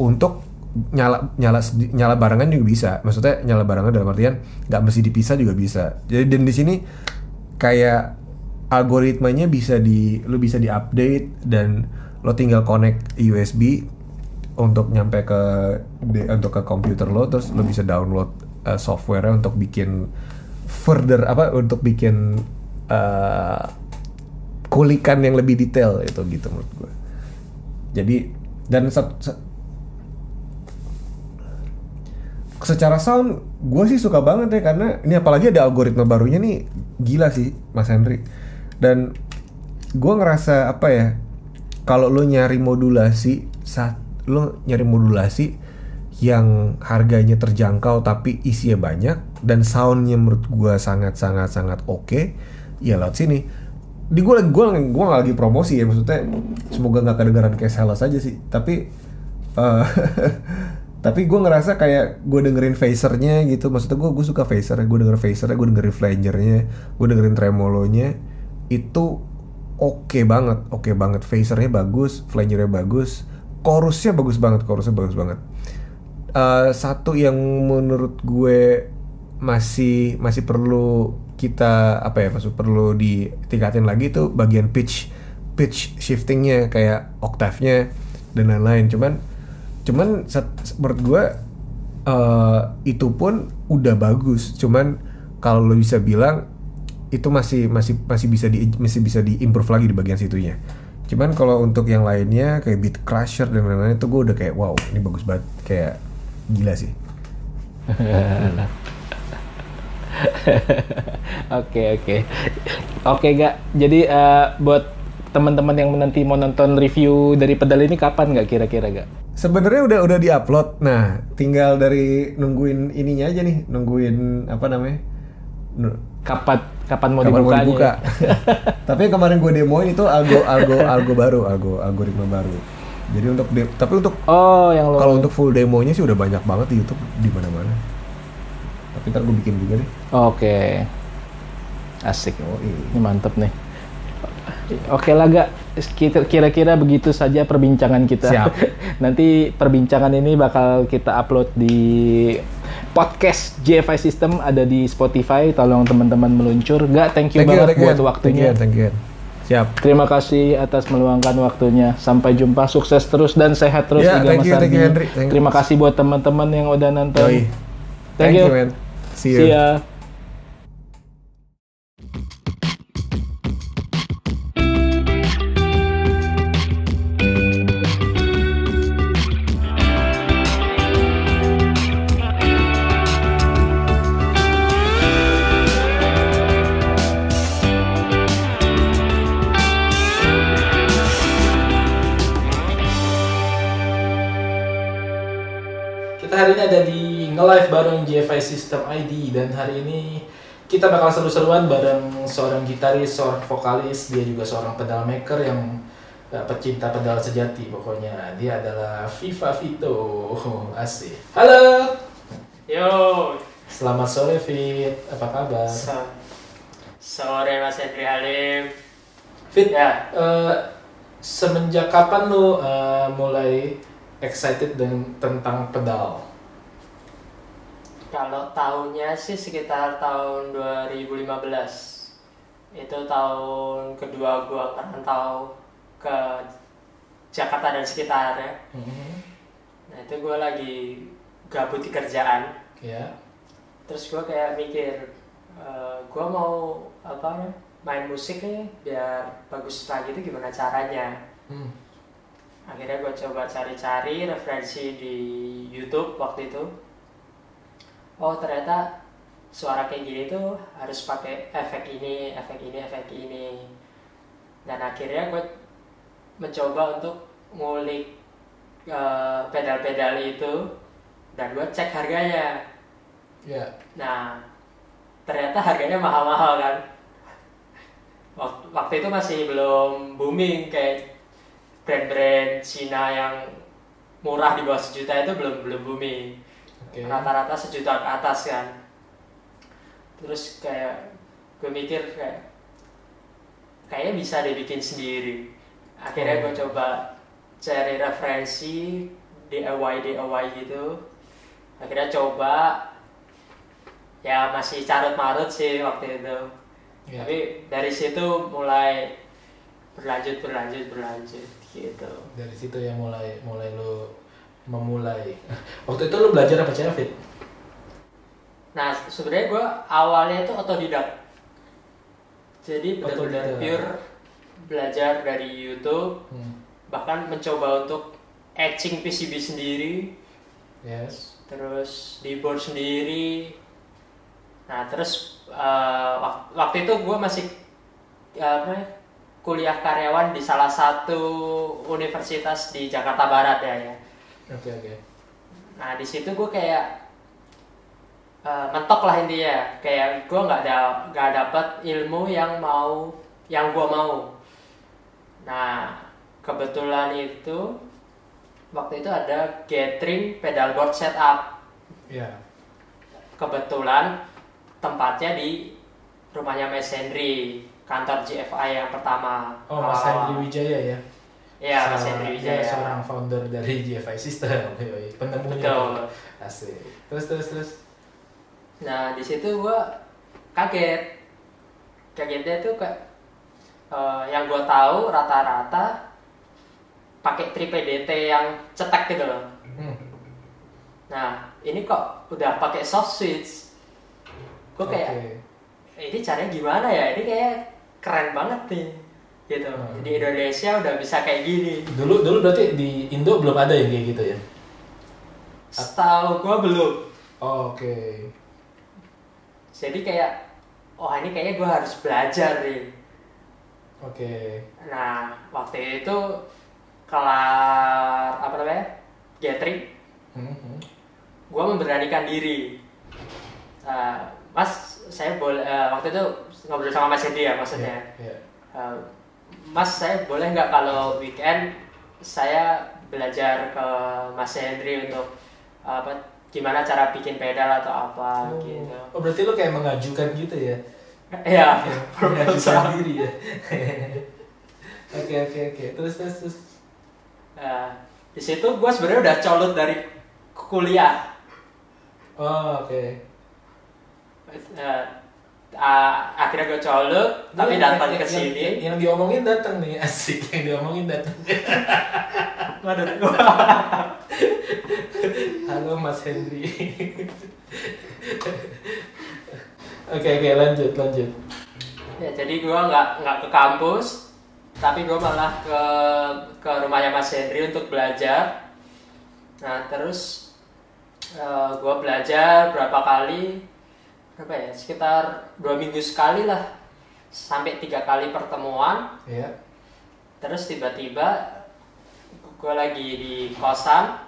untuk nyala nyala nyala barengan juga bisa. Maksudnya nyala barengan dalam artian nggak mesti dipisah juga bisa. Jadi dan di sini kayak algoritmanya bisa di lo bisa diupdate dan lo tinggal connect USB untuk nyampe ke di- untuk ke komputer lo terus lo bisa download uh, software untuk bikin further apa untuk bikin uh, kulikan yang lebih detail itu gitu menurut gue jadi dan set- se- secara sound gue sih suka banget ya karena ini apalagi ada algoritma barunya nih gila sih Mas Henry. Dan gue ngerasa apa ya kalau lo nyari modulasi saat lo nyari modulasi yang harganya terjangkau tapi isinya banyak dan soundnya menurut gue sangat sangat sangat oke ya lewat sini. Di gue gue gue lagi promosi ya maksudnya semoga nggak kedengaran kayak sales aja sih. Tapi eh, tapi gue ngerasa kayak gue dengerin phasernya gitu. Maksudnya gue gue suka phaser gue denger phasernya gue dengerin flangernya gue dengerin tremolonya. Itu oke banget oke banget. Phasernya bagus flangernya bagus chorusnya bagus banget chorusnya bagus banget. Eh, satu yang menurut gue masih masih perlu kita apa ya maksud perlu ditingkatin lagi itu bagian pitch pitch shiftingnya kayak oktavnya dan lain-lain. Cuman cuman menurut gue eh, itu pun udah bagus. Cuman kalau lo bisa bilang itu masih masih masih bisa di masih bisa diimprove lagi di bagian situnya cuman kalau untuk yang lainnya kayak beat crusher dan lain-lain itu gue udah kayak wow ini bagus banget kayak gila sih Oke oke oke gak. Jadi eh, buat teman-teman yang nanti mau nonton review dari pedal ini kapan nggak kira-kira gak? Sebenarnya udah udah diupload. Nah, tinggal dari nungguin ininya aja nih, nungguin apa namanya? Kapan kapan mau kapan mau dibukanya? dibuka. tapi kemarin gue demoin itu algo algo algo baru, algo algoritma baru. Jadi untuk de- tapi untuk Oh yang lo. kalau untuk full demonya sih udah banyak banget di YouTube di mana-mana. Tapi ntar gue bikin juga deh. Oke. Asik. Oh, iya. Ini mantep nih. Oke lah gak. Kira-kira begitu saja perbincangan kita. Siap. Nanti perbincangan ini bakal kita upload di podcast JFI System ada di Spotify. Tolong teman-teman meluncur. Gak, thank you Thank you, banget thank you, buat Hen. waktunya. Thank you, thank you. Siap. Terima kasih atas meluangkan waktunya. Sampai jumpa, sukses terus dan sehat terus Ya, Iga thank Mas you, thank you. Henry. Thank you. Terima kasih buat teman-teman yang udah nonton. Yoi. Thank, you. man. See you. See ya. Nge-live bareng GFI System ID dan hari ini kita bakal seru-seruan bareng seorang gitaris, seorang vokalis, dia juga seorang pedal maker yang uh, pecinta pedal sejati pokoknya. Dia adalah Viva Vito. Asik. Halo. Yo, Selamat sore Fit. Apa kabar? so- sore Mas Henry Halim. Fit, Ya, eh, semenjak kapan lu eh, mulai excited dengan tentang pedal? Kalau tahunnya sih sekitar tahun 2015. Itu tahun kedua gua merantau ke Jakarta dan sekitarnya. Nah itu gua lagi gabut di kerjaan. Ya. Terus gua kayak mikir, eh, gua mau apa ya, main musik nih biar bagus lagi itu gimana caranya. Hmm. akhirnya gue coba cari-cari referensi di YouTube waktu itu oh ternyata suara kayak gini tuh harus pakai efek ini efek ini efek ini dan akhirnya gue mencoba untuk ngulik eh, pedal-pedal itu dan gue cek harganya Ya. Nah, ternyata harganya mahal-mahal kan. Wak- Waktu itu masih belum booming kayak brand-brand Cina yang murah di bawah sejuta itu belum belum booming. Oke. Rata-rata sejuta ke atas kan. Terus kayak gue mikir kayak kayaknya bisa deh bikin sendiri. Akhirnya gue coba cari referensi DIY DIY gitu. Akhirnya coba ya masih carut marut sih waktu itu Ya. tapi dari situ mulai berlanjut berlanjut berlanjut gitu Dari situ ya mulai mulai lu memulai. Waktu itu lu belajar apa cara Fit? nah sebenarnya gue awalnya itu otodidak jadi benar-benar pure belajar dari YouTube Hmm. bahkan mencoba untuk etching PCB sendiri Yes. terus di board sendiri nah terus wak- waktu itu gue masih eh, apa ya, kuliah karyawan di salah satu universitas di Jakarta Barat ya ya Oke oke. nah di situ gue kayak eh, mentok lah intinya kayak gue nggak ada nggak dapet ilmu yang mau yang gue mau nah kebetulan itu waktu itu ada gathering pedalboard setup Ya. kebetulan tempatnya di rumahnya Mas Henry kantor GFI yang pertama Oh Mas. Henry Wijaya ya. Iya Mas dia Wijaya seorang founder dari GFI System. Penemunya. betul Asik. Terus terus terus. nah di situ gua kaget kagetnya tuh kayak eh, yang gua tahu rata-rata pakai 3PDT yang cetek gitu loh Hmm. nah ini kok udah pakai soft switch gua kayak Oke. ini caranya gimana ya ini kayak keren banget nih gitu Hmm. di Indonesia udah bisa kayak gini Dulu dulu berarti di Indo belum ada yang kayak gitu ya? setahu gua belum Oh, Oke. jadi kayak oh ini kayaknya gue harus belajar nih Oke. nah waktu itu kelar apa namanya gathering Hmm, hmm. gue memberanikan diri Eh, mas saya boleh eh, waktu itu ngobrol sama mas Hendy ya maksudnya Iya. Eh, mas saya boleh nggak kalau weekend saya belajar ke mas Henry untuk apa gimana cara bikin pedal atau apa Oh. gitu oh berarti lu kayak mengajukan gitu ya? ya mengajukan diri ya? Oke oke oke. Terus terus terus. Nah, di situ gue sebenarnya udah colot dari kuliah Oh oke. Eh, ah, akhirnya gue colot tapi Yang- datang yang- ke sini Yang, yang diomongin datang nih asik. Yang diomongin datang. Waduh. Halo Mas Henry. Oke oke lanjut lanjut. ya jadi gue nggak nggak ke kampus tapi gue malah ke ke rumahnya Mas Henry untuk belajar nah terus gue belajar berapa kali berapa ya sekitar dua minggu sekali lah sampai tiga kali pertemuan Ya. terus tiba-tiba gue lagi di kosan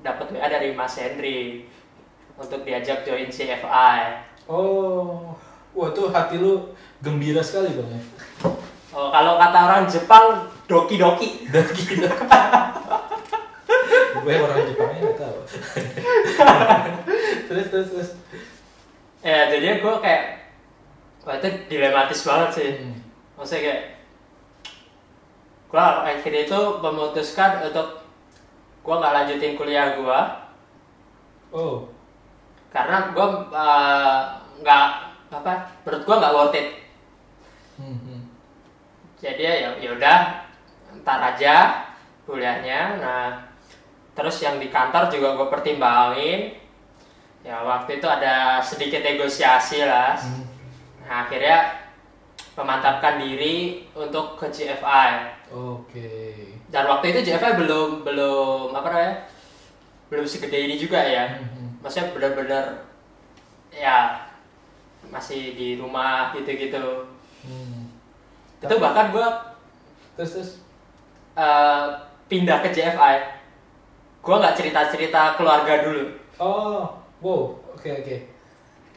dapat WA dari Mas Henry untuk diajak join CFI Oh, wah tuh hati lu gembira sekali bang ya. Oh, kalau kata orang Jepang doki-doki. Doki Gue orang Jepangnya nggak tahu. terus terus terus. Ya, jadinya gue kayak wah itu dilematis banget sih. Hmm. Maksudnya kayak gue akhirnya itu memutuskan untuk gue nggak lanjutin kuliah gue Oh, karena gue uh, nggak apa menurut gue nggak worth it. hmm, hmm. Jadi ya ya udah ntar aja kuliahnya. Nah terus yang di kantor juga gue pertimbangin. Ya waktu itu ada sedikit negosiasi lah. Hmm. Nah, akhirnya memantapkan diri untuk ke GFI. Oke. Dan waktu itu GFI belum belum apa namanya? Belum segede ini juga ya. Hmm. Maksudnya benar-benar ya masih di rumah gitu-gitu. Hmm. Itu bahkan gue Terus terus. eh, pindah ke GFI. Gue nggak cerita-cerita keluarga dulu. Oh, wow. Oke oke.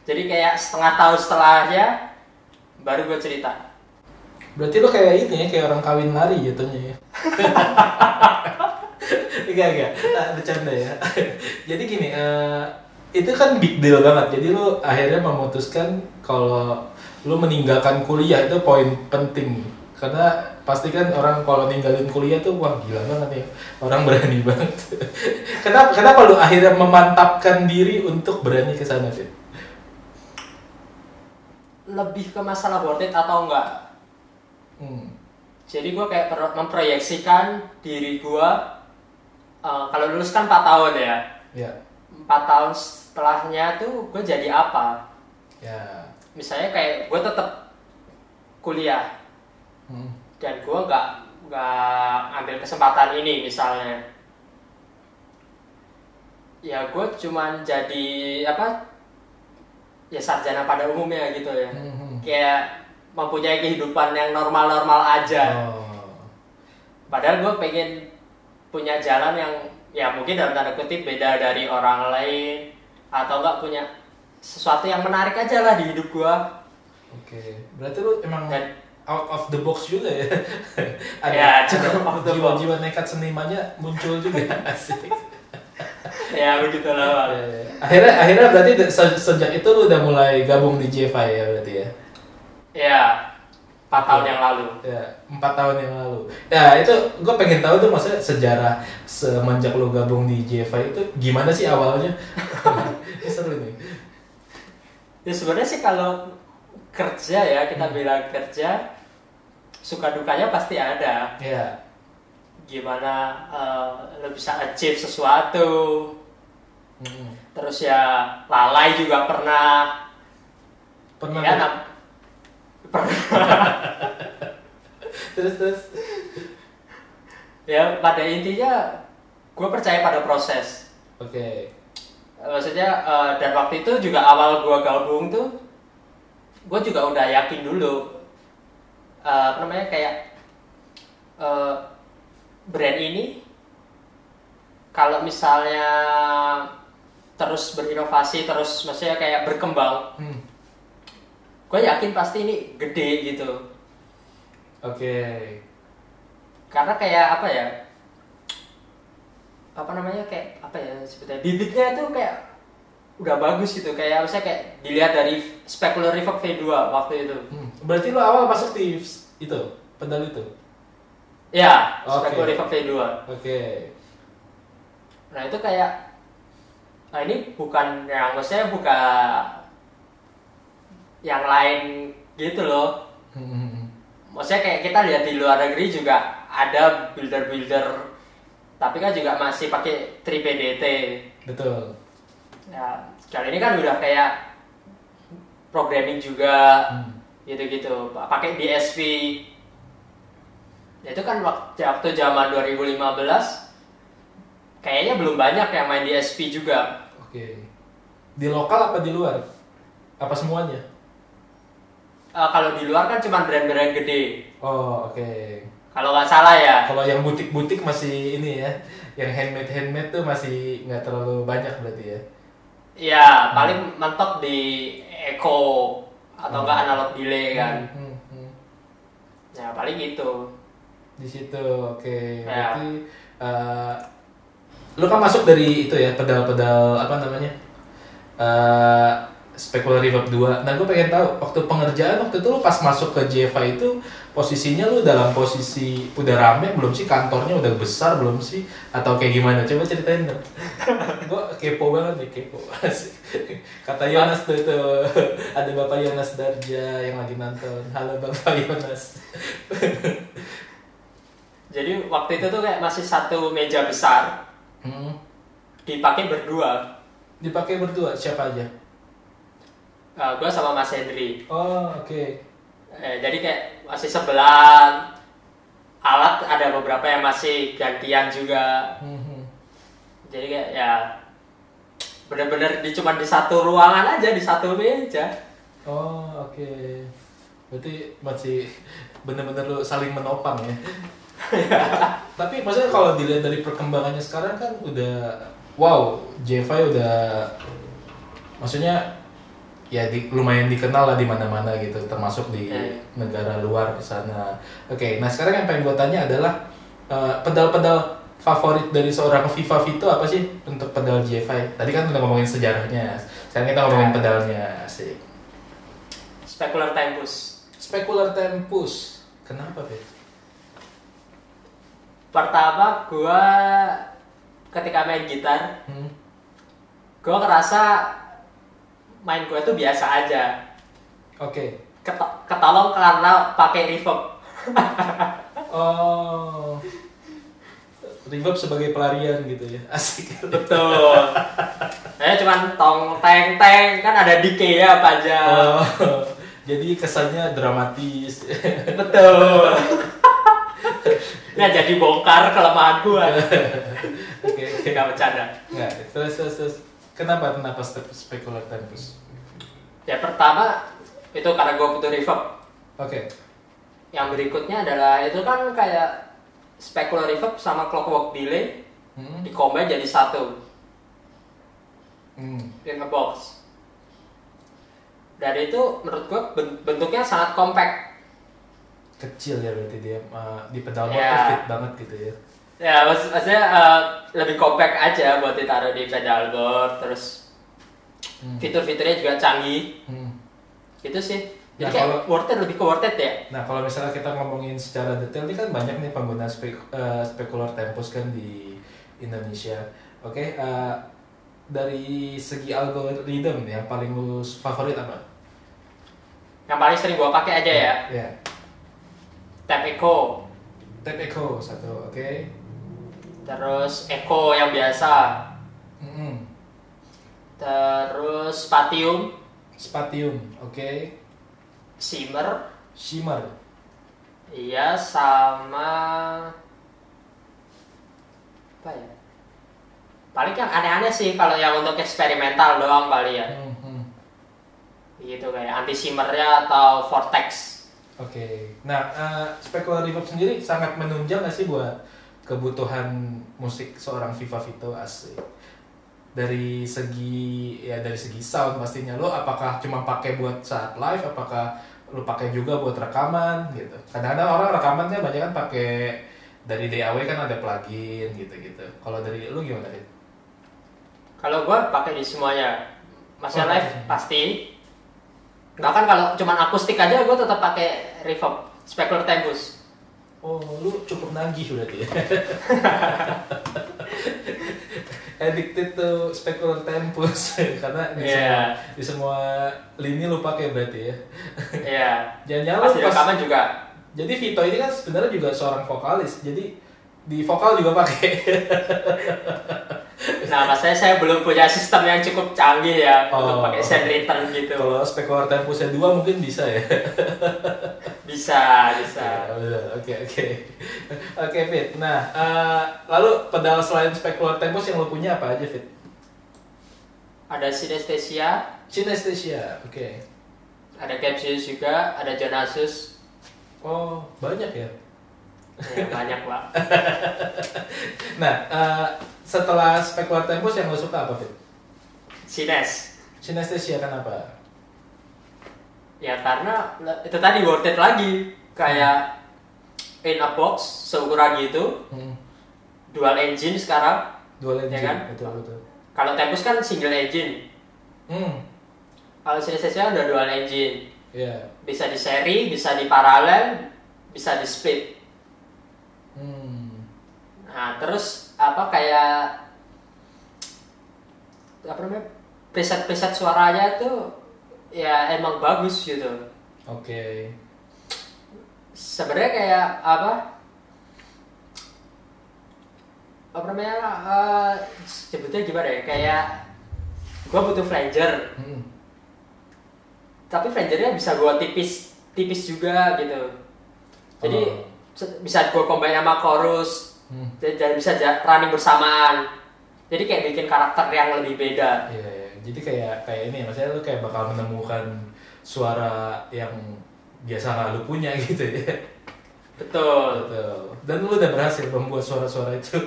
Jadi kayak setengah tahun setelahnya baru gue cerita. Berarti lu kayak ini ya, kayak orang kawin lari jatuhnya ya. Enggak, enggak. Ah, bercanda ya. Jadi gini, eh, itu kan big deal banget. Jadi lu akhirnya memutuskan kalau lu meninggalkan kuliah itu poin penting. Karena pasti kan orang kalau ninggalin kuliah tuh wah gila banget ya. Orang berani banget. kenapa kenapa lu akhirnya memantapkan diri untuk berani ke sana sih? Lebih ke masalah worth it atau enggak. Hmm. Jadi gue kayak memproyeksikan diri gue eh, kalau lulus kan 4 tahun ya. Ya. 4 tahun setelahnya tuh gue jadi apa? Ya. Misalnya kayak gue tetap kuliah Hmm. Dan gue nggak nggak ambil kesempatan ini misalnya. Ya gue cuman jadi apa? Ya sarjana pada umumnya gitu ya. Hmm. Kayak mempunyai kehidupan yang normal-normal aja. Oh. Padahal gue pengen punya jalan yang ya mungkin dalam tanda kutip beda dari orang lain atau enggak punya sesuatu yang menarik aja lah di hidup gue. Oke, berarti lu emang Dan- out of the box juga ya? Ya, cukup out the box. jiwa-jiwa nekat senimannya muncul juga asik. Ya begitulah. Bang. Ya, ya. akhirnya akhirnya berarti se- sejak itu lu udah mulai gabung di JFI ya berarti ya? Ya, 4 tahun yang lalu. Ya, empat tahun yang lalu. Ya itu gue pengen tahu tuh maksudnya sejarah semenjak lu gabung di JFI itu gimana sih awalnya? Ini seru nih. Ya sebenarnya sih kalau kerja ya kita bilang kerja suka dukanya pasti ada. Ya. Gimana eh, lo bisa achieve sesuatu, Hmm. terus ya lalai juga pernah. Pernah ya, nggak? nam- pernah. terus terus. ya pada intinya gue percaya pada proses Oke. maksudnya eh, dan waktu itu juga awal gue gabung tuh gue juga udah yakin dulu eh, apa namanya kayak eh, brand ini kalau misalnya terus berinovasi terus maksudnya kayak berkembang Hmm. gue yakin pasti ini gede gitu Oke. karena kayak apa ya apa namanya kayak apa ya sebetulnya bibitnya tuh kayak udah bagus gitu kayak misalnya kayak dilihat dari specular reverb V2 waktu itu Hmm. Berarti lo awal masuk di itu pedal itu. ya Oke. specular reverb V2 Oke. nah itu kayak nah ini bukan yang maksudnya bukan yang lain gitu loh Hmm. maksudnya kayak kita lihat di luar negeri juga ada builder-builder tapi kan juga masih pakai 3PDT Betul. ya kali ini kan udah kayak programming juga Hmm. Gitu-gitu pakai DSP Ya, itu kan waktu, waktu zaman 2015 kayaknya belum banyak yang main DSP juga Oke. Di lokal apa di luar? Apa semuanya? Eh, kalau di luar kan cuma brand-brand gede Oh, oke. kalau nggak salah ya Kalau yang butik-butik masih ini ya, yang handmade handmade tuh masih nggak terlalu banyak berarti ya. ya paling mentok di Echo atau enggak analog delay kan Hmm, hmm, hmm. ya paling itu Di situ, oke. Ya. Berarti eh, lu kan masuk dari itu ya pedal-pedal apa namanya? eh Specular Reverb 2. Nah, gue pengen tahu waktu pengerjaan waktu itu lu pas masuk ke Jeva itu posisinya lu dalam posisi udah rame belum sih kantornya udah besar belum sih atau kayak gimana? Coba ceritain dong. gue kepo banget nih kepo. Kata Yonas tuh itu ada Bapak Yonas Darja yang lagi nonton. Halo Bapak Yonas. jadi waktu itu tuh kayak masih satu meja besar Hmm. dipakai berdua Dipakai berdua siapa aja? gue sama Mas Hendri Oh, oke. Eh, jadi kayak masih sebelah alat ada beberapa yang masih gantian juga Mhm. jadi kayak ya bener-bener di cuma di satu ruangan aja di satu meja Oh, oke. Berarti masih bener-bener lu saling menopang ya. Tapi maksudnya kalau dilihat dari perkembangannya sekarang kan udah wow, J5 udah maksudnya ya di, lumayan dikenal lah di mana-mana gitu, termasuk di Eh. negara luar di sana. Oke, nah sekarang yang pengen gue tanya adalah eh, pedal-pedal favorit dari seorang Viva Vito apa sih untuk pedal J5? Tadi kan udah ngomongin sejarahnya, sekarang kita ngomongin pedalnya sih. specular tempus Specular Tempus. Kenapa, Fit? pertama gua ketika main gitar Hmm. gua ngerasa main gua tuh biasa aja Oke. Ket- ketolong karena pakai reverb Oh. Reverb sebagai pelarian gitu ya. Asik. betul saya cuman tong teng teng kan ada decay ya apa aja Oh. Jadi kesannya dramatis. betul nah jadi bongkar kelemahan gua Oke, nggak bercanda Nggak, terus, terus, terus. Kenapa, kenapa spe- Specular Tempus? Ya pertama itu karena gua butuh reverb Oke. yang berikutnya adalah itu kan kayak specular reverb sama clockwork delay Hmm. di combine jadi satu Hmm. in a box dan itu menurut gua ben- bentuknya sangat compact Kecil ya berarti dia uh, di pedal tuh fit banget gitu ya. ya maksud- maksudnya eh, lebih compact aja buat ditaruh di pedalboard terus Hmm. fitur-fiturnya juga canggih Hmm. itu sih Nah, jadi kayak kalau- worth it lebih ke worth it ya Nah, kalau misalnya kita ngomongin secara detail, ini kan banyak nih pengguna spek, eh, spekular tempus kan di Indonesia. Oke, eh, dari segi algoritma yang paling lu favorit apa? yang paling sering gua pakai aja ya Ya, tap echo Tap Echo satu, oke. terus echo yang biasa Mm-mm. Terus spatium Spatium, oke. shimmer Shimmer, iya sama apa ya paling yang aneh-aneh sih kalau yang untuk eksperimental doang kali ya Mhm. gitu kayak anti shimmernya atau vortex Oke. Nah, eh, specular reverb sendiri sangat menunjang nggak sih buat kebutuhan musik seorang Viva Vito asli? Dari segi ya dari segi sound pastinya lo apakah cuma pakai buat saat live apakah lo pakai juga buat rekaman gitu. Kadang-kadang orang rekamannya banyak kan pakai dari DAW kan ada plugin gitu-gitu. Kalau dari lu gimana Fit? kalau gue pakai di semuanya masih Oh, live pakai. pasti bahkan kalau cuman akustik aja gue tetap pakai reverb specular tempus Oh, lu cukup nagih berarti ya. Addicted to specular tempus karena di, Iya. semua, di semua lini lu pakai berarti ya. Iya. Jangan-jangan lu di pas rekaman juga. Jadi Vito ini kan sebenarnya juga seorang vokalis. Jadi di vokal juga pakai. Nah, maksudnya saya belum punya sistem yang cukup canggih ya Oh. untuk pakai send return gitu. Kalau specular tempusnya dua mungkin bisa ya. Bisa, bisa. Ya, betul. Oke oke oke Fit. Nah eh, lalu pedal selain specular tempus yang lu punya apa aja Fit? Ada synesthesia, Synesthesia. Oke. ada Capsius juga, ada Jonasus. Oh banyak ya. Ya, banyak, Pak. Nah, eh, setelah specular tempus yang lo suka apa, Fit? Sines. Synesthesia kenapa? Ya karena itu tadi worth it lagi. Kayak in a box seukuran gitu, Hmm. dual engine sekarang. Dual engine, Ya kan? betul betul. Kalau Tempus kan single engine. Hmm, Kalau Synesthesia udah dual engine. ya. Bisa di seri, bisa di paralel, bisa di split. Hmm, Nah, terus apa kayak apa namanya? preset-preset suaranya tuh ya emang bagus gitu. oke. Sebenarnya kayak apa? Apa namanya? eh, sebutnya gimana ya? Kayak gua butuh flanger, Hmm, tapi flangernya bisa gua tipis tipis juga gitu. Jadi Oh. bisa gua combine sama chorus hmm. dan bisa running bersamaan. Jadi kayak bikin karakter yang lebih beda. Iya, iya. Jadi kayak kayak ini, maksudnya lu kayak bakal menemukan suara yang biasa nggak lu punya gitu ya. Betul. Betul. Dan lu udah berhasil membuat suara-suara itu.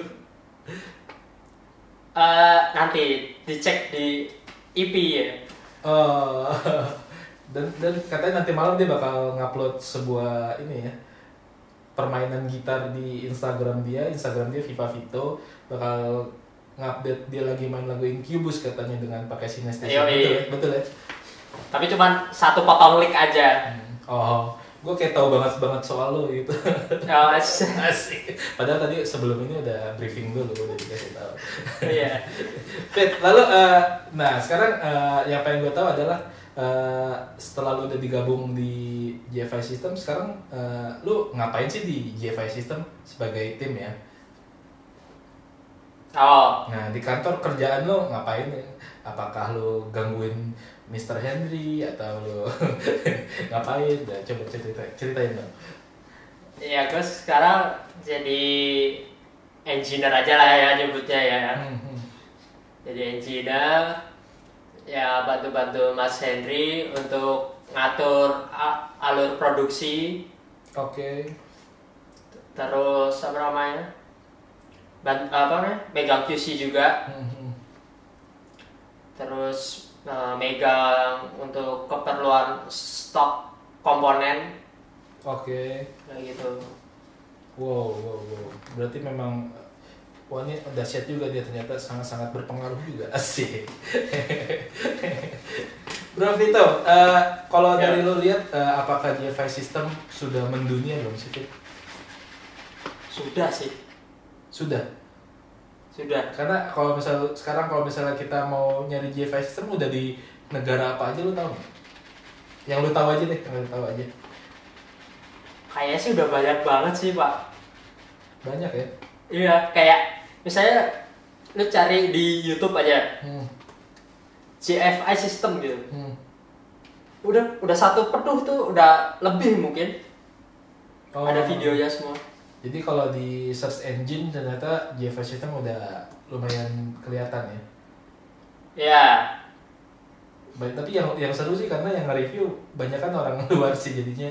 Eh, nanti dicek di EP ya. Oh, dan dan katanya nanti malam dia bakal ngupload sebuah ini ya permainan gitar di Instagram dia, Instagram dia Viva Vito bakal ngupdate dia lagi main lagu Incubus katanya dengan pakai Yoi. synesthesia. Betul ya? Betul ya? Tapi cuman satu potong lick aja. Oh, gue kayak tahu banget banget soal lo gitu. Oh, as- Asik. Padahal tadi sebelum ini udah briefing dulu udah dikasih tahu. Iya. Fit, lalu eh, nah sekarang eh, yang pengen gue tahu adalah eh, setelah lu udah digabung di GFI System, sekarang eh, lu ngapain sih di GFI System sebagai tim ya? Oh, Nah di kantor kerjaan lu ngapain? Apakah lu gangguin Mr. Henry atau lu ngapain? Nah, coba cerita ceritain dong. iya gue sekarang jadi engineer aja lah ya nyebutnya ya. Hmm, hmm. Jadi engineer ya bantu-bantu Mas Henry untuk ngatur alur produksi Oke. terus apa namanya Ban- apa namanya megang QC juga Hmm, hmm. terus eh, megang untuk keperluan stok komponen Oke. kayak gitu Wow, wow, wow. Berarti memang Wah ini dahsyat juga dia ternyata sangat-sangat berpengaruh juga asik. Bro Vito, eh, kalau Ya. dari lo lihat eh, apakah GFI System sudah mendunia belum sih? Sudah sih Sudah. sudah Karena kalau misal sekarang kalau misalnya kita mau nyari GFI System udah di negara apa aja lo tahu? Yang lo tahu aja deh, yang lo tahu aja. kayaknya sih udah banyak banget sih pak Banyak ya. iya kayak misalnya lu cari di YouTube aja Hmm. GFI system gitu Hmm. udah udah satu penuh tuh udah lebih mungkin Oh. ada videonya semua Jadi kalau di search engine ternyata GFI System udah lumayan kelihatan ya. ya Baik, tapi yang yang seru sih karena yang nge-review banyak kan orang luar sih jadinya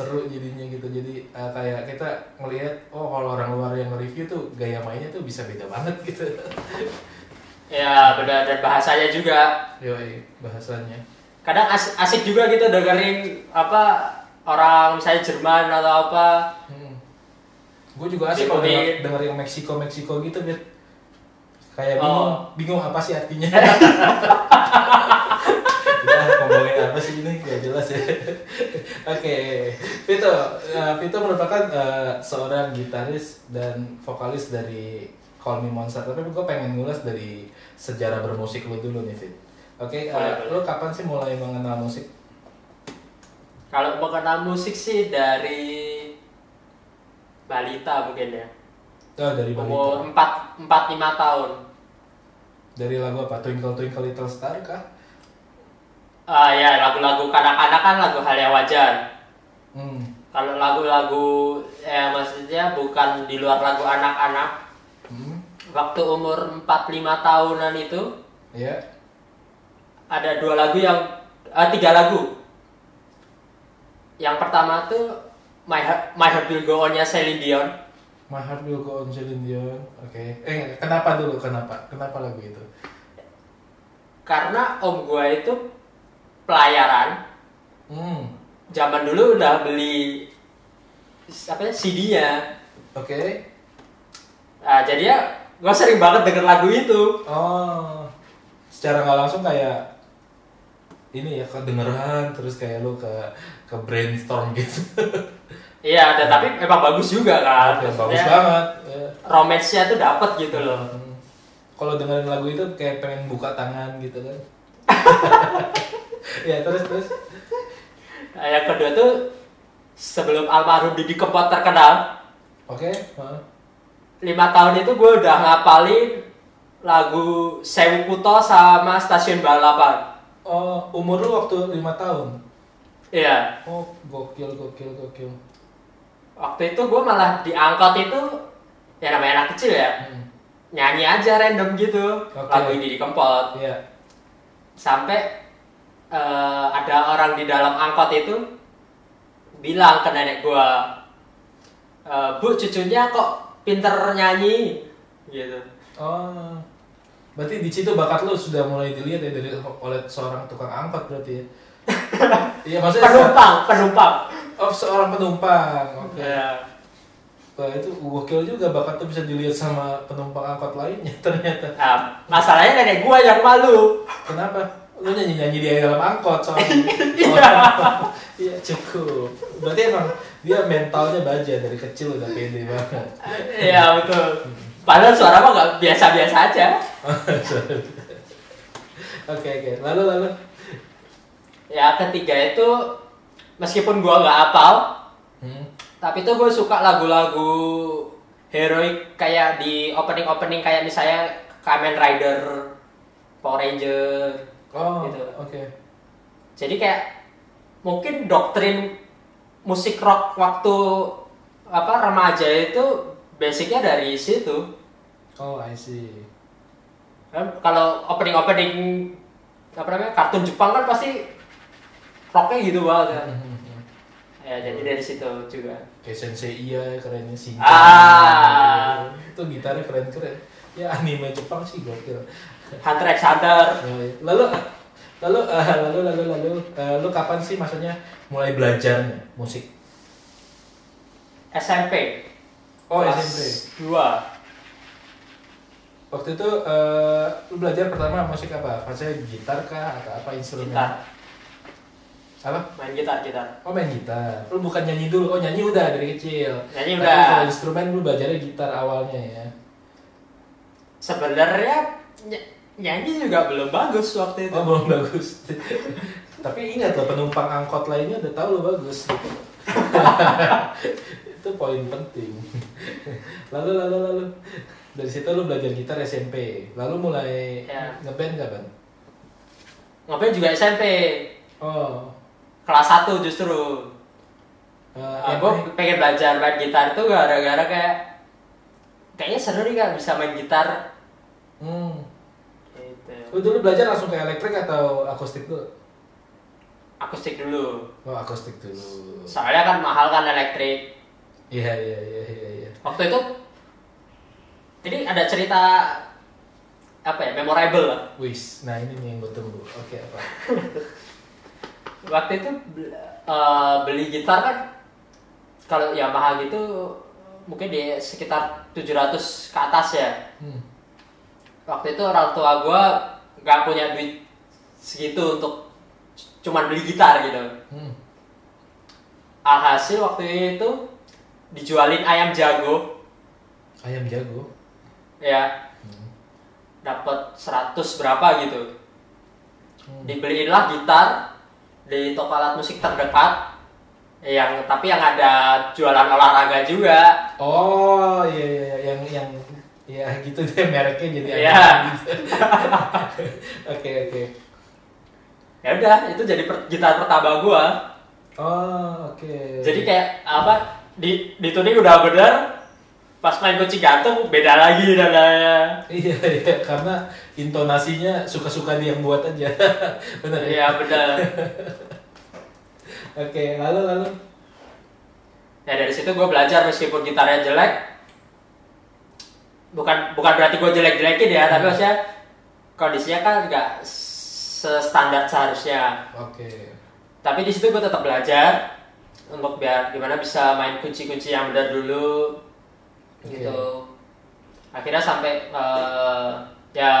seru jadinya gitu. Jadi eh, kayak kita ngelihat oh kalau orang luar yang nge-review tuh gaya mainnya tuh bisa beda banget gitu. Ya benar dan bahasanya juga. Yoi bahasanya. Kadang asik, asik juga gitu dengerin apa orang misalnya Jerman atau apa. Hmm. gue juga asik kalau denger, denger yang Meksiko Meksiko gitu Fit. kayak Oh. bingung bingung apa sih artinya Udah ngomongin apa sih ini gak jelas ya oke Vito eh, Vito merupakan eh, seorang gitaris dan vokalis dari Call Me Monster. Tapi gue pengen ngulas dari sejarah bermusik lu dulu nih Fit oke eh, Boleh, boleh. lu kapan sih mulai mengenal musik? Kalau mengenal musik sih dari balita mungkin ya. Oh dari umur balita 4 4 5 tahun. Dari lagu apa? Twinkle Twinkle Little Star kah ah ya lagu-lagu kanak-kanak kan lagu hal yang wajar hmm. kalau lagu-lagu ya maksudnya bukan di luar lagu anak-anak Hmm. waktu umur 4 5 tahunan itu ya ada dua lagu yang eh, tiga lagu yang pertama tuh My Heart, My Heart Will Go On-nya Celine Dion My Heart Will Go On Celine Dion. Oke. Eh, kenapa dulu? Kenapa? Kenapa lagu itu? karena om gua itu pelayaran Hmm. zaman dulu udah beli apa ya CD-nya Oke. nah, jadi ya gua sering banget denger lagu itu Oh. Secara nggak langsung kayak ini ya kedengeran terus kayak lu ke ke brainstorm gitu. iya ada tapi memang bagus juga kan Ya, bagus banget. Ya. romance-nya tuh dapet gitu loh Hmm. Kalau dengerin lagu itu kayak pengen buka tangan gitu kan. ya terus terus. Nah, yang kedua tuh sebelum almarhum Didi Kempot terkenal Oke. Hah. lima tahun itu gue udah ngapalin lagu Sewu Kuto sama Stasiun Balapan. Oh, umur lu waktu lima tahun. Iya, Oh, gokil gokil gokil. waktu itu gue malah diangkot itu ya namanya anak kecil ya Hmm. nyanyi aja random gitu Oke. lagu Didi Kempot Iya. sampai eh, ada orang di dalam angkot itu bilang ke nenek gue "Eh, bu cucunya kok pinter nyanyi gitu Oh, berarti di situ bakat lu sudah mulai dilihat ya dari oleh seorang tukang angkot berarti ya? Iya maksudnya penumpang penumpang Oh seorang penumpang, oke. Ya. Wah itu gokil juga bakat tuh bisa dilihat sama penumpang angkot lainnya ternyata. Nah, masalahnya nenek gua yang malu. Kenapa? Lu nyanyi nyanyi di dalam angkot soalnya. Iya. Iya cukup. Berarti emang dia mentalnya baja dari kecil udah pede banget. Iya betul. Padahal suara mah nggak biasa-biasa aja. Oke oke. Lalu lalu. Ya ketiga itu meskipun gua nggak hafal, Hmm. tapi tuh gue suka lagu-lagu heroik kayak di opening-opening kayak misalnya Kamen Rider, Power Ranger, Oh Gitu. oke. Jadi kayak mungkin doktrin musik rock waktu apa remaja itu basicnya dari situ. Oh I see. Kan kalau opening opening apa namanya kartun Jepang kan pasti rocknya gitu banget kan. Ya jadi dari situ juga. Kayak Sensei iya kerennya sih. Ah. Itu gitarnya keren-keren. Ya anime Jepang sih gokil. Hunter x Hunter. Lalu lalu eh, lalu lalu lalu eh, lu kapan sih maksudnya mulai belajarnya musik? SMP. Oh Kelas SMP. dua. Waktu itu eh, lu belajar pertama musik apa? Maksudnya gitar kah atau apa instrumen? Gitar. Apa? Main gitar gitar. Oh main gitar. Lu bukan nyanyi dulu. Oh nyanyi udah dari kecil. Nyanyi Tapi udah. kalau instrumen lu belajarnya gitar awalnya ya. Sebenarnya ny- nyanyi juga belum bagus waktu itu. Oh belum bagus. Tapi ingat loh penumpang angkot lainnya udah tahu lo bagus. itu poin penting. lalu lalu lalu dari situ lu belajar gitar SMP. Lalu mulai Ya. ngeband kapan? Ngapain juga SMP. Oh. Kelas 1 justru. eh, Ah, yang- gue pengen belajar main gitar itu gara-gara kayak kayaknya seru nih kan bisa main gitar Hmm. Gitu. Lu dulu belajar langsung ke elektrik atau akustik dulu? akustik dulu Oh, akustik dulu. soalnya kan mahal kan elektrik Iya, iya, iya, iya, iya. waktu itu ini ada cerita apa ya memorable lah Wis, nah ini nih yang gue tunggu. Oke, apa? waktu itu eh, beli gitar kan kalau Yamaha gitu mungkin di sekitar 700 ke atas ya Hmm. Waktu itu orang tua gue nggak punya duit segitu untuk cuman beli gitar gitu. Hmm. alhasil waktu itu dijualin ayam jago. Ayam jago. ya. Dapat 100 berapa gitu. Hmm. dibeliinlah gitar di toko alat musik terdekat. Yang tapi yang ada jualan olahraga juga. Oh, iya, iya, iya, yang yang ya gitu deh mereknya jadi Iya. gitu. Oke, oke. ya udah itu jadi per- gitar pertama gua Oh, oke. jadi kayak apa di di tuning udah bener pas main kunci gantung beda lagi nadanya Iya, iya, karena intonasinya suka-suka dia yang buat aja. Bener ya? iya bener Oke, lalu lalu. ya dari situ gue belajar meskipun gitarnya jelek bukan bukan berarti gue jelek jelekin ya tapi maksudnya kondisinya kan nggak standar seharusnya Oke. tapi di situ gue tetap belajar untuk biar gimana bisa main kunci-kunci yang benar dulu Oke. gitu akhirnya sampai eh, ya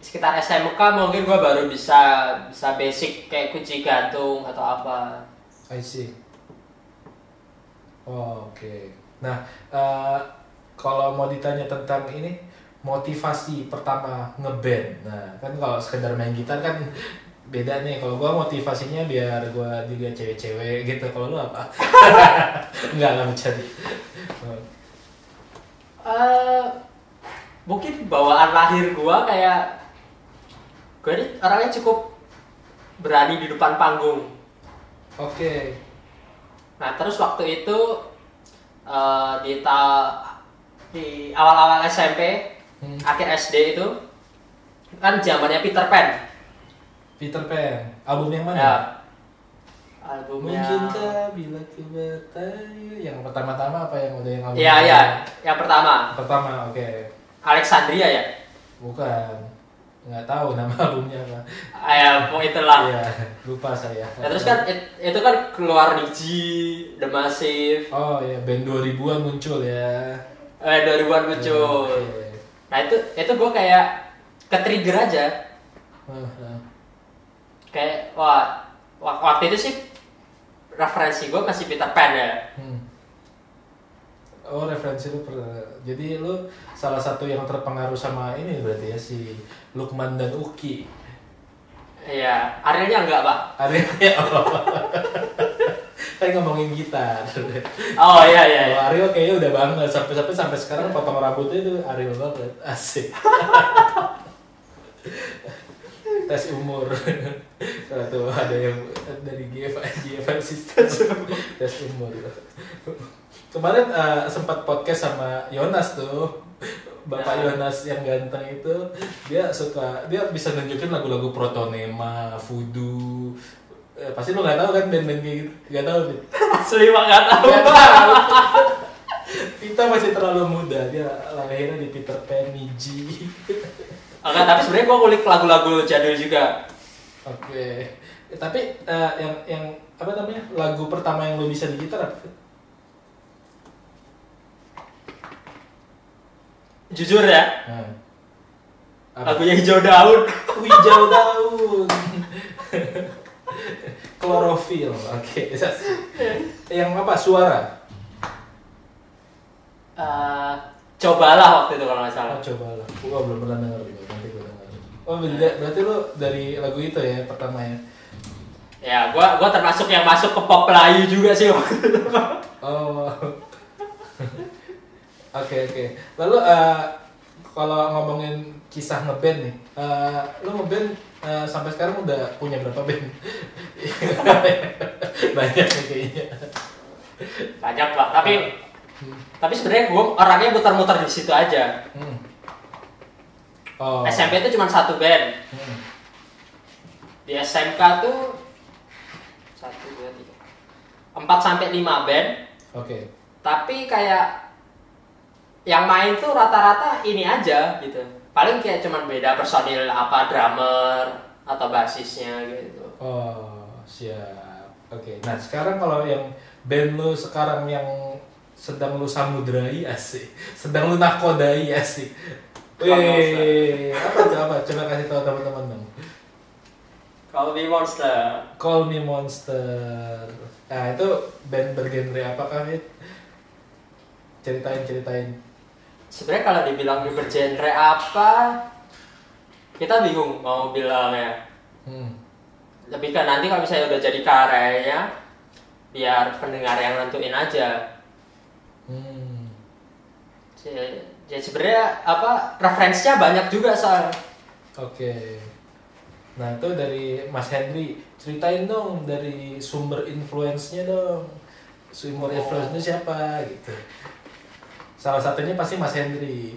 sekitar SMK mungkin gue baru bisa bisa basic kayak kunci gantung atau apa I see. Oh, Oke. Nah, eh, kalau mau ditanya tentang ini motivasi pertama ngeband. Nah, kan kalau sekedar main gitar kan beda nih. Kalau gua motivasinya biar gua dilihat cewek-cewek gitu. Kalau lu apa? Enggak lah bercanda. Oh, Eh, mungkin bawaan lahir gua kayak gue ini orangnya cukup berani di depan panggung. Oke. Nah terus waktu itu eh, di ta di awal-awal SMP, Hmm. akhir SD itu kan zamannya Peter Pan. Peter Pan. Album yang mana? Ya. Albumnya. Mungkinkah bila bertanya yang pertama-tama apa yang udah yang album? Iya iya, yang pertama Pertama, oke. Alexandria ya. Bukan. Nggak tahu nama albumnya apa. Ah, ya, pokoknya itulah. Iya, lupa saya. Nah, terus kan it- itu kan keluar Niji, The Massive, Oh ya, band 2000-an muncul ya. Eh 2000-an muncul. Iya. Nah itu itu gue kayak ke trigger aja, ah. kayak wah wak- waktu itu sih referensi gue masih Peter Pan ya. Hmm. Oh, referensi lu pernah. Jadi lu salah satu yang terpengaruh sama ini berarti ya si Lukman dan Uki. Iya, Arielnya enggak pak. Arya ya Allah. kan ngomongin gitar. Oh iya iya. iya. Kalau Aryo kayaknya udah banget sampai sampai sampai sekarang potong rambutnya itu Aryo banget asik. tes umur tuh ada yang dari GFI GFI system tes umur kemarin eh, sempat podcast sama Yonas tuh Bapak Nah. Yonas yang ganteng itu dia suka dia bisa nunjukin lagu-lagu Protonema, Voodoo Eh, pasti lo nggak tahu kan band-band kayak gitu nggak tahu Fit? Asli pak nggak tahu. Nggak tahu. Vita masih terlalu muda dia lahirnya di Peter Pan, Niji. Enggak, tapi sebenarnya gue ngulik lagu-lagu jadul juga. Oke. Eh, tapi eh, yang yang apa namanya lagu pertama yang lo bisa di gitar apa? Jujur ya. Apa? lagunya hijau daun. Hijau daun. Klorofil. Oke. Yang apa? Suara. Eh, cobalah waktu itu kalau nggak Oh, salah. coba lah. Gua belum pernah denger juga. Nanti gua denger. Oh, beda. Berarti lo dari lagu itu ya pertama ya. Ya, gue gua termasuk yang masuk ke pop Melayu juga sih waktu itu. Oh. Oke oke. Lalu eh, kalau ngomongin kisah ngeband nih, eh, lu ngeband eh, sampai sekarang udah punya berapa band? Banyak nih kayaknya. Banyak pak, tapi tapi sebenarnya gue orangnya muter-muter di situ aja. Hmm. Oh. SMP itu cuma satu band. Hmm. Di SMK tuh satu dua tiga empat sampai lima band. Oke. Tapi kayak yang main tuh rata-rata ini aja gitu. Paling kayak cuman beda personil apa drummer atau basisnya gitu. Oh, siap. Oke. Nah, sekarang kalau yang band lu sekarang yang sedang lu samudrai asik. Sedang lu nakodai asik. Wih, apa tuh apa? Coba kasih tahu teman-teman dong. Kalau di Monster, Call Me Monster. Nah, itu band bergenre apa Fit? Ceritain, ceritain. Sebenarnya kalau dibilang bergenre apa, kita bingung mau bilangnya. Hmm. Lebih ke nanti kalau misalnya udah jadi karyanya, biar pendengar yang nentuin aja. Hmm. Jadi jadi sebenarnya apa referensinya banyak juga soal. Oke. Nah itu dari Mas Henry ceritain dong dari sumber influence-nya dong. Sumber Oh. influence-nya siapa gitu. Salah satunya pasti Mas Henry.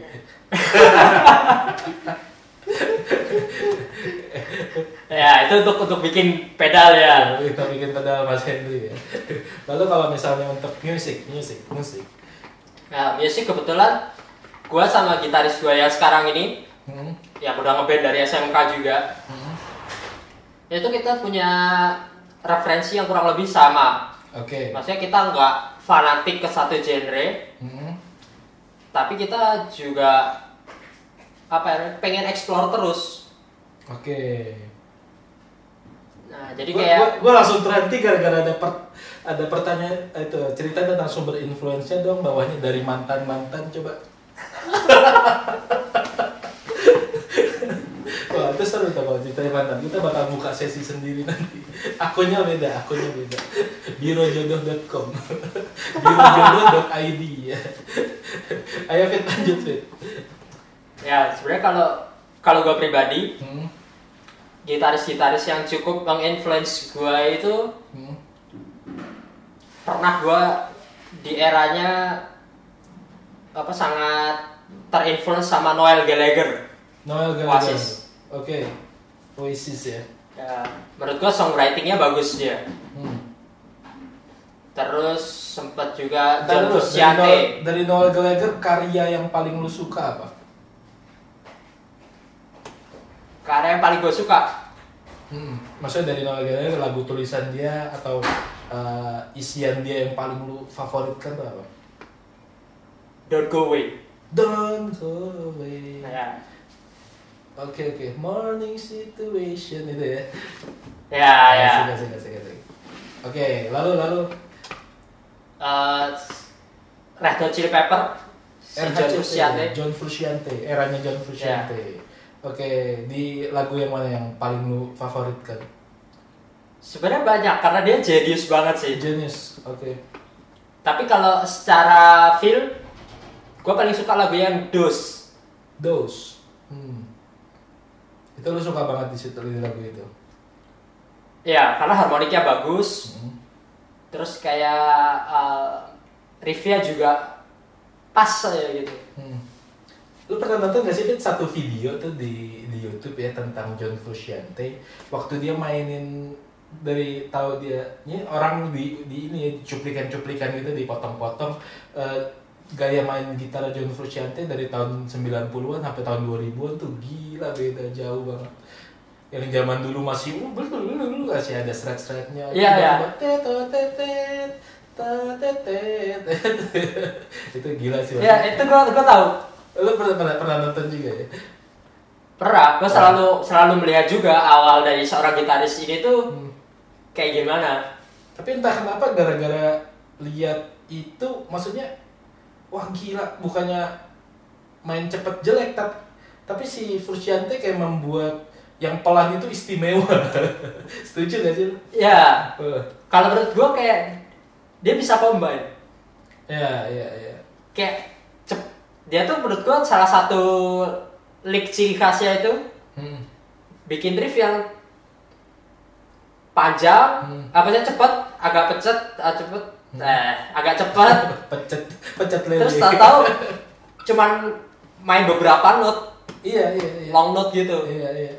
Ya itu untuk untuk bikin pedal ya. Kita bikin pedal Mas Henry ya. Lalu kalau misalnya untuk musik, musik, musik. Nah musik kebetulan gua sama gitaris gua yang sekarang ini Hmm. yang udah ngeband dari SMK juga. Itu kita punya referensi yang kurang lebih sama. Oke. Maksudnya kita nggak fanatik ke satu genre, Hmm. Tapi kita juga apa ya pengen explore terus. Oke. Nah jadi Gua, kayak gua, gua langsung terhenti gara-gara ada per, ada pertanyaan eh, itu cerita tentang sumber influence-nya dong bawahnya dari mantan-mantan coba. Wah itu seru tuh kalau ceritain mantan. Kita bakal buka sesi sendiri nanti. Akunnya beda, akunnya beda. Birojodoh.com Birojodoh.id ya. Ayo Fit lanjut Fit. ya sebenarnya kalau kalau gue pribadi Hmm. gitaris-gitaris yang cukup menginfluence gue itu Hmm. pernah gue di eranya apa sangat terinfluence sama Noel Gallagher. Noel Gallagher. Oasis. Oke. Oasis ya. Ya, menurut gue songwritingnya bagus dia. Hmm. Terus sempat juga dulu, dari Noel, dari Noel Gallagher karya yang paling lu suka apa? Karya yang paling gue suka. Hmm. Maksudnya dari Noel Gallagher lagu tulisan dia atau uh, isian dia yang paling lu favoritkan tuh apa? Don't Go Away. Don't go away. Ya, Oke oke, morning situation itu ya. ya. ya. Asik, asik, asik, asik. Oke, lalu lalu Eh, Red Hot Chili Pepper. Si John Frusciante. John Frusciante, eranya John Frusciante. Oke, di lagu yang mana yang paling lu favoritkan? Sebenarnya banyak karena dia jenius banget sih. Genius. Oke. Tapi kalau secara feel, gue paling suka lagu yang Dos. Those. Itu lu suka banget di situ di lagu itu. Ya, karena harmoniknya bagus. Hmm. Terus kayak uh, riffnya juga pas aja gitu. Hmm. Lu pernah nonton gak sih Fit, satu video tuh di di YouTube ya tentang John Frusciante waktu dia mainin dari tahu dia ini orang di di ini ya cuplikan-cuplikan gitu dipotong-potong eh, gaya main gitar John Frusciante dari tahun 90-an sampai tahun 2000-an tuh gila beda jauh banget. Yang zaman dulu masih uh, belum dulu masih ada shred-shrednya. Iya, iya. Tetetet. itu gila sih. Ya, itu gue gue tahu. Lu pernah, pernah, pernah nonton juga ya? Pernah, gue selalu selalu melihat juga awal dari seorang gitaris ini tuh Hmm. kayak gimana. Tapi entah kenapa gara-gara lihat itu, maksudnya, wah gila, bukannya main cepet jelek, tapi, tapi si Frusciante kayak membuat yang pelan itu istimewa. Setuju gak sih? Ya, Uh, kalau menurut gue kayak dia bisa combine. ya, ya, ya. Kayak cep, dia tuh menurut gue salah satu lick ciri khasnya itu Hmm. bikin riff yang panjang, Hmm. apa sih cepet, agak pecet, ah, cepet, eh, agak cepet, Pecet, pecet lele. terus tahu-tahu cuman main beberapa not Iya iya iya. long note gitu Iya iya.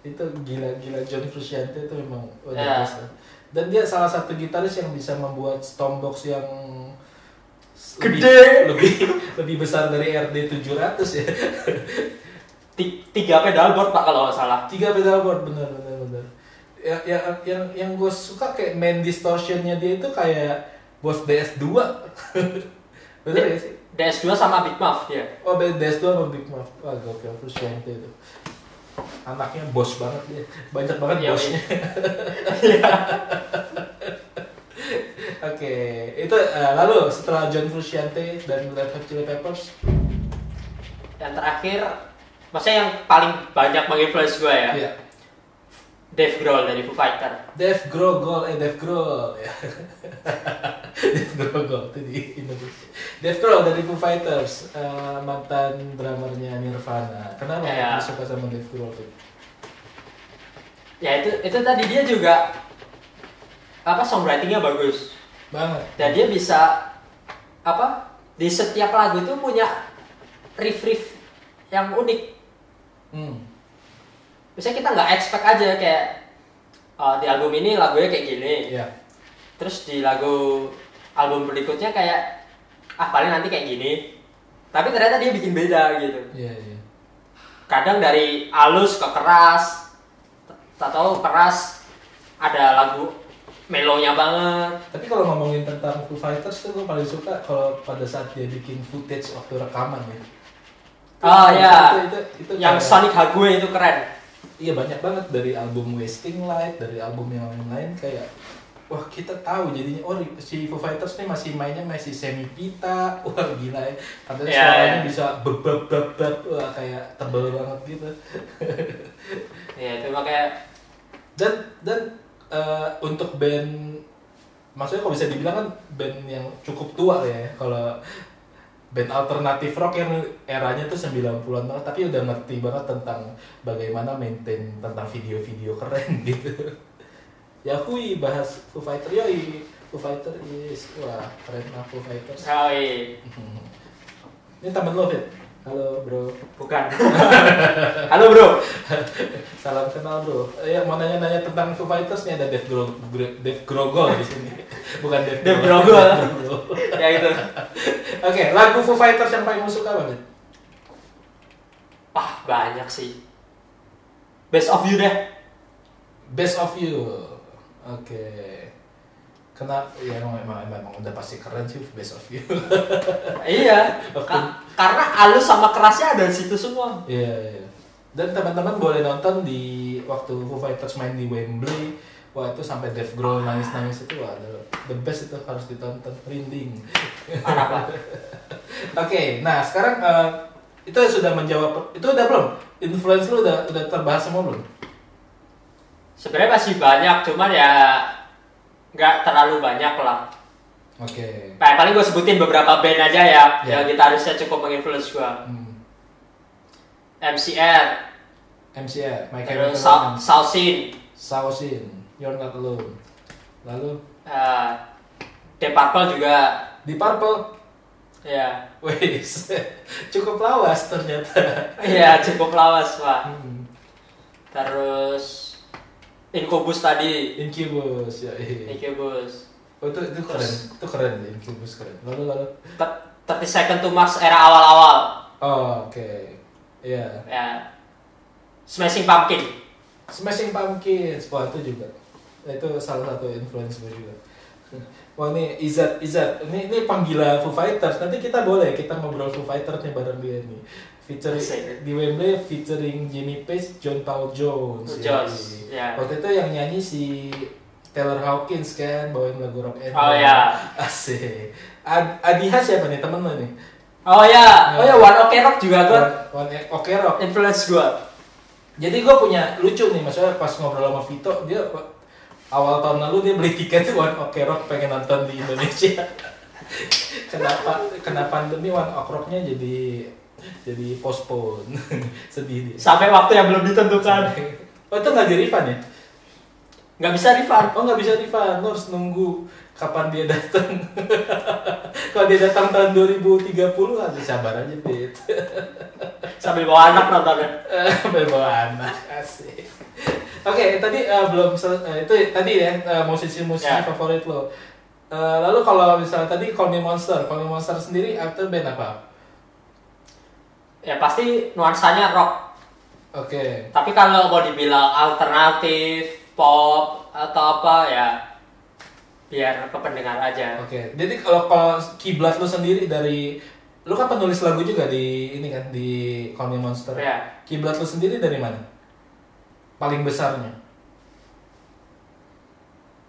Itu gila-gila John Frusciante itu memang luar Ya. biasa. Dan dia salah satu gitaris yang bisa membuat Stormbox yang Gede. lebih lebih besar dari RD 700 ya. Ti- tiga pedal board pak kalau nggak salah Tiga pedal board bener bener bener. Ya, yang yang yang gue suka kayak main distortionnya dia itu kayak Boss DS2. bener gak sih? DS2 sama Big Muff dia Oh, DS2 sama Big Muff. Wah, gokil Frusciante itu. Anaknya bos banget dia. Banyak banget Iya, bosnya. Oke, itu eh, lalu setelah John Frusciante dan Red Hot Chili Peppers, yang terakhir maksudnya yang paling banyak menginfluence gue ya ya Dave Grohl dari Foo Fighter Dave Grohl, eh Dave Grohl ya. Dave Grohl itu di Indonesia. Dave Grohl dari Foo Fighters, eh, mantan drummernya Nirvana. Kenapa Iya. lu suka sama Dave Grohl? Ya itu itu tadi dia juga apa songwritingnya bagus Banget. dan dia bisa apa di setiap lagu itu punya riff riff yang unik Hmm. Misalnya kita nggak expect aja kayak uh, di album ini lagunya kayak gini Iya. terus di lagu album berikutnya kayak ah paling nanti kayak gini tapi ternyata dia bikin beda gitu Iya, iya. kadang dari halus ke keras tak tahu keras ada lagu melonya banget Tapi kalau ngomongin tentang Foo Fighters tuh gue paling suka kalau pada saat dia bikin footage waktu rekaman ya. oh Itu- ya itu, itu, itu yang kayak- Sonic Hague itu keren Iya banyak banget. Dari album Wasting Light, dari album yang lain-lain kayak wah kita tahu jadinya oh si Foo Fighters nih masih mainnya masih semi pita wah gila ya. Katanya Iya, suaranya iya. bisa bebab bebab wah kayak tebel banget gitu. Ya itu makanya dan dan eh, untuk band maksudnya kalau bisa dibilang kan band yang cukup tua ya kalau band alternatif rock yang eranya tuh 90-an banget tapi udah ngerti banget tentang bagaimana maintain tentang video-video keren gitu. Ya kui bahas Foo Fighter. Yoi Foo Fighter is wah keren lah Foo Fighters. Oh, iya. ini temen lo Fit halo bro bukan halo bro Salam kenal bro. Eh, yang mau nanya-nanya tentang Foo Fighters nih ada Dave Gro Dave Grogol di sini. Bukan Dave. Dave Grohl. Grogol. Ya gitu Oke, lagu Foo Fighters yang paling lu suka banget. ah banyak sih best of you deh Best of You. Oke. Kenapa? Ya emang, emang, emang udah pasti keren sih Best of You. iya Ka- karena halus sama kerasnya ada di situ semua Iya, iya. Dan teman-teman boleh nonton di waktu Foo Fighters main di Wembley. Wah itu sampai Dave Grohl nangis-nangis itu wah the best itu harus ditonton rinding. parah Oke, nah sekarang eh, itu sudah menjawab itu udah belum? Influence lu udah udah terbahas semua belum? sebenarnya masih banyak cuman ya nggak terlalu banyak lah Oke. Nah, paling gue sebutin beberapa band aja ya, Ya. yang gitarisnya cukup menginfluence gue. Hmm. MCR, MCR, My terus Chemical Romance, Sausin, Sausin, You're Not Alone. Lalu uh, Deep Purple juga, di Purple, ya, wih, cukup lawas ternyata. ya cukup lawas pak. Hmm. Terus Incubus tadi, Incubus, ya. iya. Incubus. Oh itu itu keren, itu keren ya, Incubus keren. Lalu lalu, Ter- 30 Second to Mars era awal-awal, oh, oke, Iya. ya. Smashing Pumpkin, Smashing Pumpkins, wah itu juga. Itu salah satu influence gue juga. Wah ini Izat, Izat, ini ini panggila Foo Fighters. Nanti kita boleh kita ngobrol Foo Fighters nih bareng dia nih. Featuring Asik. di Wembley featuring Jimmy Page, John Paul Jones. Jones, ya. Waktu itu yang nyanyi si Taylor Hawkins kan bawain lagu rock and Oh, roll. ya. Asik. Ad, Adiha siapa nih temen lo nih? Oh ya, oh ya One Ok Rock juga gue One, one, Oke Rock. influence gue. Jadi gue punya lucu nih, maksudnya pas ngobrol sama Vito, dia awal tahun lalu dia beli tiket One Ok Rock pengen nonton di Indonesia. kenapa kena pandemi One Ok Rocknya jadi jadi postpone, sedih dia. Sampai waktu yang belum ditentukan. Oh itu nggak di refund ya? nggak bisa refund Oh nggak bisa refund, harus nunggu kapan dia datang. Kalau dia datang tahun 2030 harus sabar aja Fit. sambil bawa anak nontonnya Sampai bawa anak asik. Oke, tadi eh, belum eh, itu tadi ya eh, musisi-musisi Ya. favorit lo. Eh, lalu kalau misalnya tadi Call Me Monster, Call Me Monster sendiri atau band apa? Ya pasti nuansanya rock Oke. tapi kalau mau dibilang alternatif pop atau apa ya biar ke pendengar aja Oke, jadi kalau kalau kiblat lu sendiri dari lu kan penulis lagu juga di ini kan di Call Me Monster. Ya. Kiblat lu sendiri dari mana? Paling besarnya?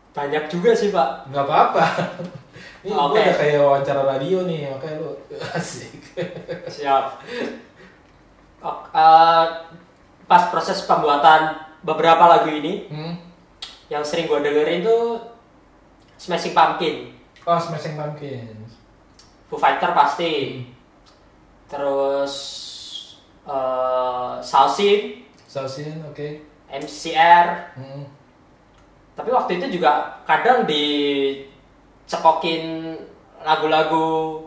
banyak juga sih pak Nggak apa-apa. Ini Oke. udah kayak wawancara radio nih, makanya lu asik. siap Eh, pas proses pembuatan beberapa lagu ini Hmm? yang sering gue dengerin tuh Smashing Pumpkin Oh, Smashing Pumpkins. Foo Fighter pasti terus uh, Sausin Sausin, oke. MCR Hmm. tapi waktu itu juga kadang dicekokin lagu-lagu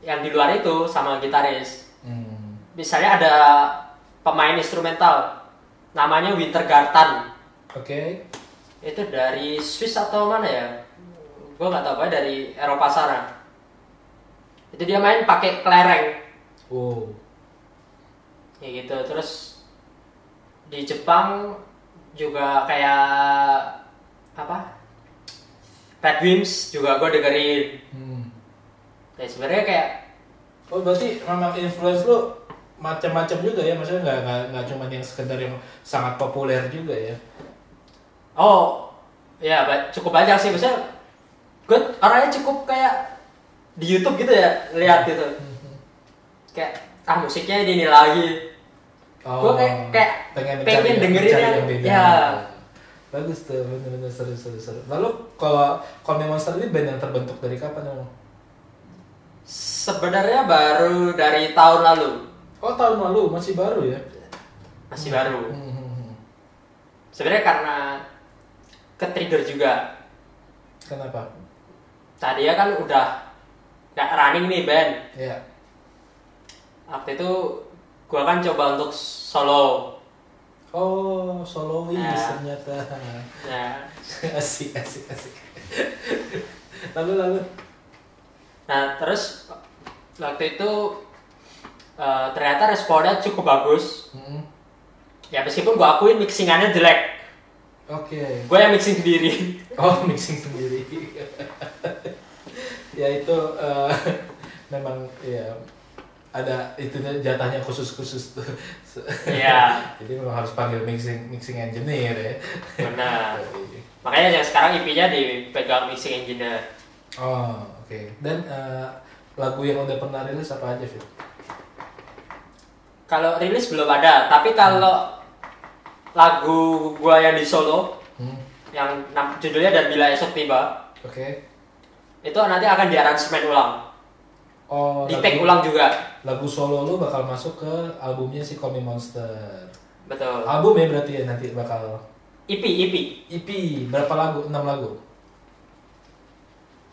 yang di luar itu sama gitaris Hmm. Misalnya ada pemain instrumental namanya Winter Garden Oke. itu dari Swiss atau mana ya? Gue nggak tahu apa dari Eropa sana. Itu dia main pakai kelereng. Wow. kayak gitu. Terus di Jepang juga kayak apa? Red Wimps juga gue dengerin. Hmm. ya sebenarnya kayak Oh, berarti memang influence lu macam-macam juga ya, maksudnya nggak nggak nggak cuma yang sekedar yang sangat populer juga ya. oh ya cukup banyak sih maksudnya gue orangnya cukup kayak di YouTube gitu ya lihat gitu kayak ah musiknya ini, ini lagi Gua kayak- kayak pengen mencari- dengerin mencari yang- beda. ya. Bagus tuh, bener-bener seru, seru, seru. Lalu kalau Call Monster ini band yang terbentuk dari kapan emang? sebenarnya baru dari tahun lalu Oh tahun lalu, masih baru ya? masih baru Hmm, hmm, hmm. sebenarnya karena ke trigger juga Kenapa? tadi ya kan udah nggak running nih band Ya. waktu itu gua kan coba untuk solo Oh, solois Ya. ternyata. nah asik, asik, asik. lalu, lalu. nah terus waktu itu eh, ternyata responnya cukup bagus Hmm. ya meskipun gua akuin mixingannya jelek Oke. gue yang mixing sendiri Oh, mixing sendiri. ya itu eh, memang ya ada itu jatahnya khusus-khusus tuh. Iya. Jadi memang harus panggil mixing mixing engineer ya. benar makanya yang sekarang IP-nya dipegang mixing engineer Oh, oke. Dan eh, lagu yang udah pernah rilis apa aja, Fit? Kalau rilis belum ada tapi kalau lagu gua yang di solo Hmm. yang judulnya dan bila esok tiba Oke. itu nanti akan diaransemen ulang Oh, di take ulang juga lagu solo lu bakal masuk ke albumnya si Me Monster. betul Album ya berarti ya nanti bakal IP IP EP berapa lagu? 6 lagu.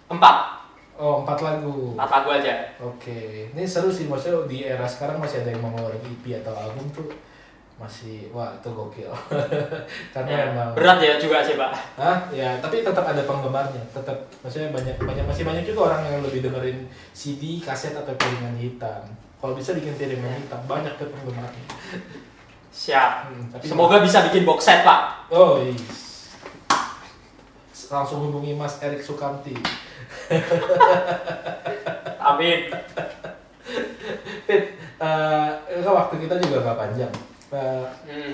empat Oh, 4 lagu. empat lagu aja Oke, ini seru sih maksudnya di era sekarang masih ada yang mau ngeluarin EP atau album tuh masih wah itu gokil. Karena Ya, emang berat ya juga sih pak Hah? Ya, tapi tetap ada penggemarnya. Tetap maksudnya banyak banyak masih banyak juga orang yang lebih dengerin CD, kaset atau piringan hitam. Kalau bisa bikin piringan hitam, banyak tuh penggemarnya. siap Hmm, tapi- semoga bisa bikin box set pak Oh, yes. Langsung hubungi Mas Erik Sukamti. amin Fit, kan waktu kita juga nggak panjang. Eh, hmm.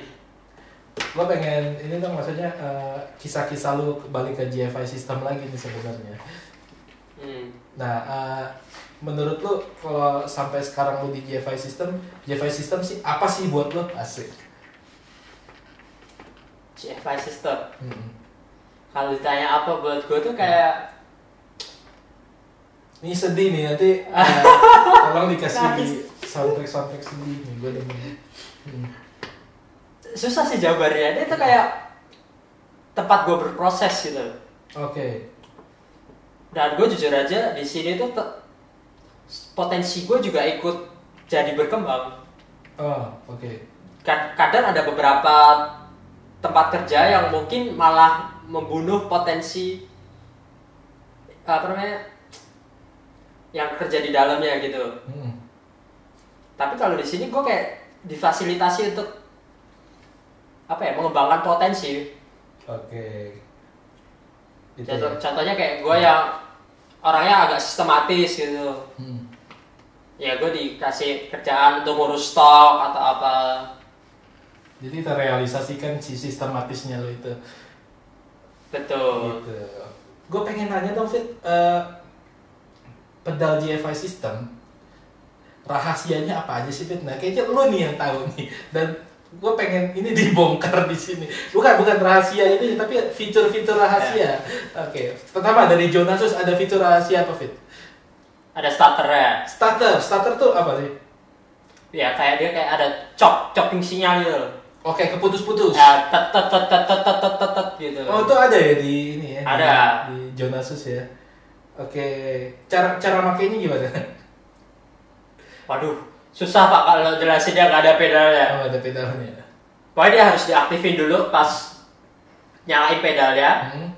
gue pengen ini dong maksudnya eh, kisah-kisah lu balik ke GFI system lagi nih sebenarnya. Hmm. Nah, eh, menurut lu kalau sampai sekarang lu di GFI system, GFI system sih apa sih buat lu? Asik. GFI system Hmm. kalau ditanya apa buat gue tuh kayak Ini sedih nih nanti eh, tolong dikasih Nangis. soundtrack soundtrack sedih nih gue demen. Hmm. susah sih jawabannya dia tuh kayak tempat gue berproses gitu Oke. dan gue jujur aja di sini tuh te- potensi gue juga ikut jadi berkembang Oh, oke. Kad- kadang ada beberapa tempat kerja yang mungkin malah membunuh potensi apa namanya yang kerja di dalamnya gitu Hmm. tapi kalau di sini gue kayak difasilitasi untuk apa ya mengembangkan potensi Oke. Itu Contoh- ya. contohnya kayak gue yang orangnya agak sistematis gitu Hmm. ya gue dikasih kerjaan untuk ngurus stok atau apa Jadi terrealisasikan si sistematisnya lo itu. betul Gitu. Gue pengen nanya dong Fit, eh, pedal GFI system rahasianya apa aja sih Fitnah? Kayaknya lo nih yang tahu nih. Dan gue pengen ini dibongkar di sini. Bukan bukan rahasia ini, tapi fitur-fitur rahasia. Yeah. Oke. Okay. Pertama dari Jonasus ada fitur rahasia apa Fit? Ada starter ya. Starter, starter tuh apa sih? Ya kayak dia kayak ada chop, chopping sinyal gitu. Oke, okay, keputus-putus. Ya, tet tet tet tet tet tet tet gitu. Oh, itu ada ya di ini ya. Ada. Di, di Jonasus ya. Oke, cara cara makainya gimana? waduh susah pak kalau jelasinnya nggak ada pedalnya Oh ada pedalnya. pokoknya dia harus diaktifin dulu pas nyalain pedalnya Hmm.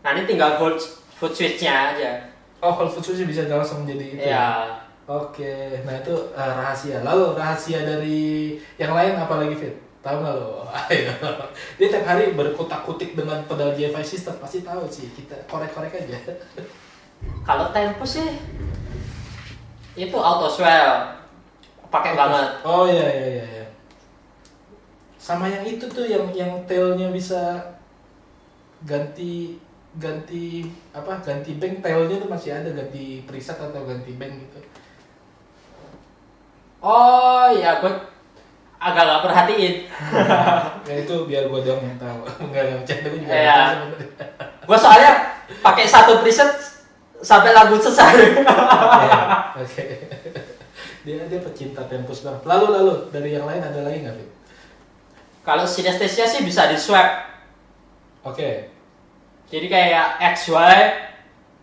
nanti tinggal hold foot switchnya aja Oh, Whole Foods Sushi bisa langsung jadi itu. ya Oke, nah itu eh, rahasia. Lalu rahasia dari yang lain apa lagi Fit? Tahu nggak lo? Ayo. Dia tiap hari berkutak-kutik dengan pedal GFI system pasti tahu sih. Kita korek-korek aja. kalau tempo sih itu auto swell pakai banget Oh iya iya iya. iya. Sama yang itu tuh yang yang tailnya bisa ganti ganti apa ganti bank tailnya tuh masih ada ganti preset atau ganti bank gitu. oh ya gue agak nggak perhatiin ya itu biar gua doang yang tahu. Enggak ada bercanda gua juga. Iya. nggak sebenarnya. gue soalnya pakai satu preset sampai lagu selesai Oke. Oke. Dia dia pecinta tempus banget. Lalu lalu dari yang lain ada lagi nggak Fit? kalau sinestesia sih bisa di swap Oke. jadi kayak x y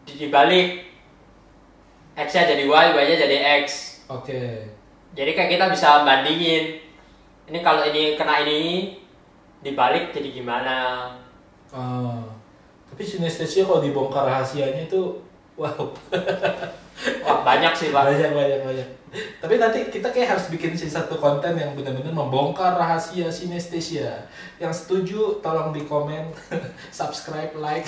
di- dibalik x nya jadi y y nya jadi x Oke. jadi kayak kita bisa bandingin ini kalau ini kena ini dibalik jadi gimana Oh. Tapi sinestesia kalau dibongkar rahasianya itu wow. wah banyak sih pak. Banyak banyak banyak. Tapi nanti kita kayak harus bikin sih satu konten yang benar-benar membongkar rahasia sinestesia. Yang setuju tolong di komen subscribe like.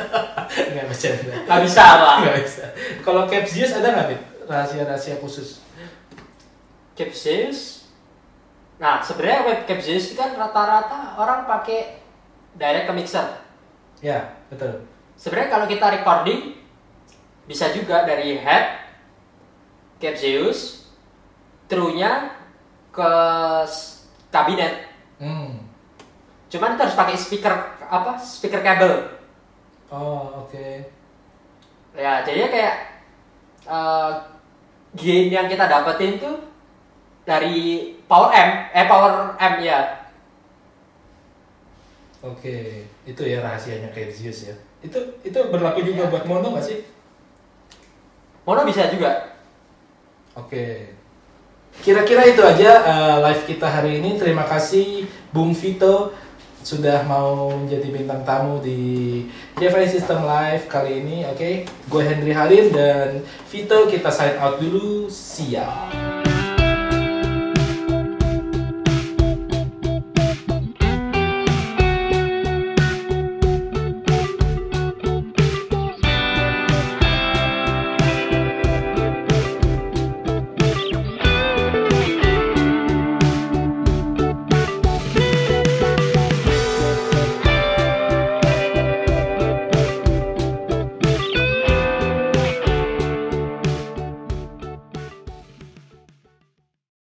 Nggak bercanda. Nggak bisa pak. Nggak bisa. Kalau Capsius ada nggak Fit? rahasia-rahasia khusus. Capsius nah sebenarnya web Capsius itu kan rata-rata orang pakai direct ke mixer. Ya betul. Sebenarnya kalau kita recording bisa juga dari head Capsius through-nya ke kabinet hmm. cuman itu harus pakai speaker apa speaker kabel oh oke ya jadinya kayak eh, gain yang kita dapetin tuh dari power M eh power M ya Oke, itu ya rahasianya Capsius ya. Itu itu berlaku juga buat mono nggak sih? Mono bisa juga Oke. Kira-kira itu aja uh, live kita hari ini. Terima kasih Bung Vito sudah mau menjadi bintang tamu di JFI System Live kali ini. Oke, gue Henry Halim dan Vito kita sign out dulu. Siap.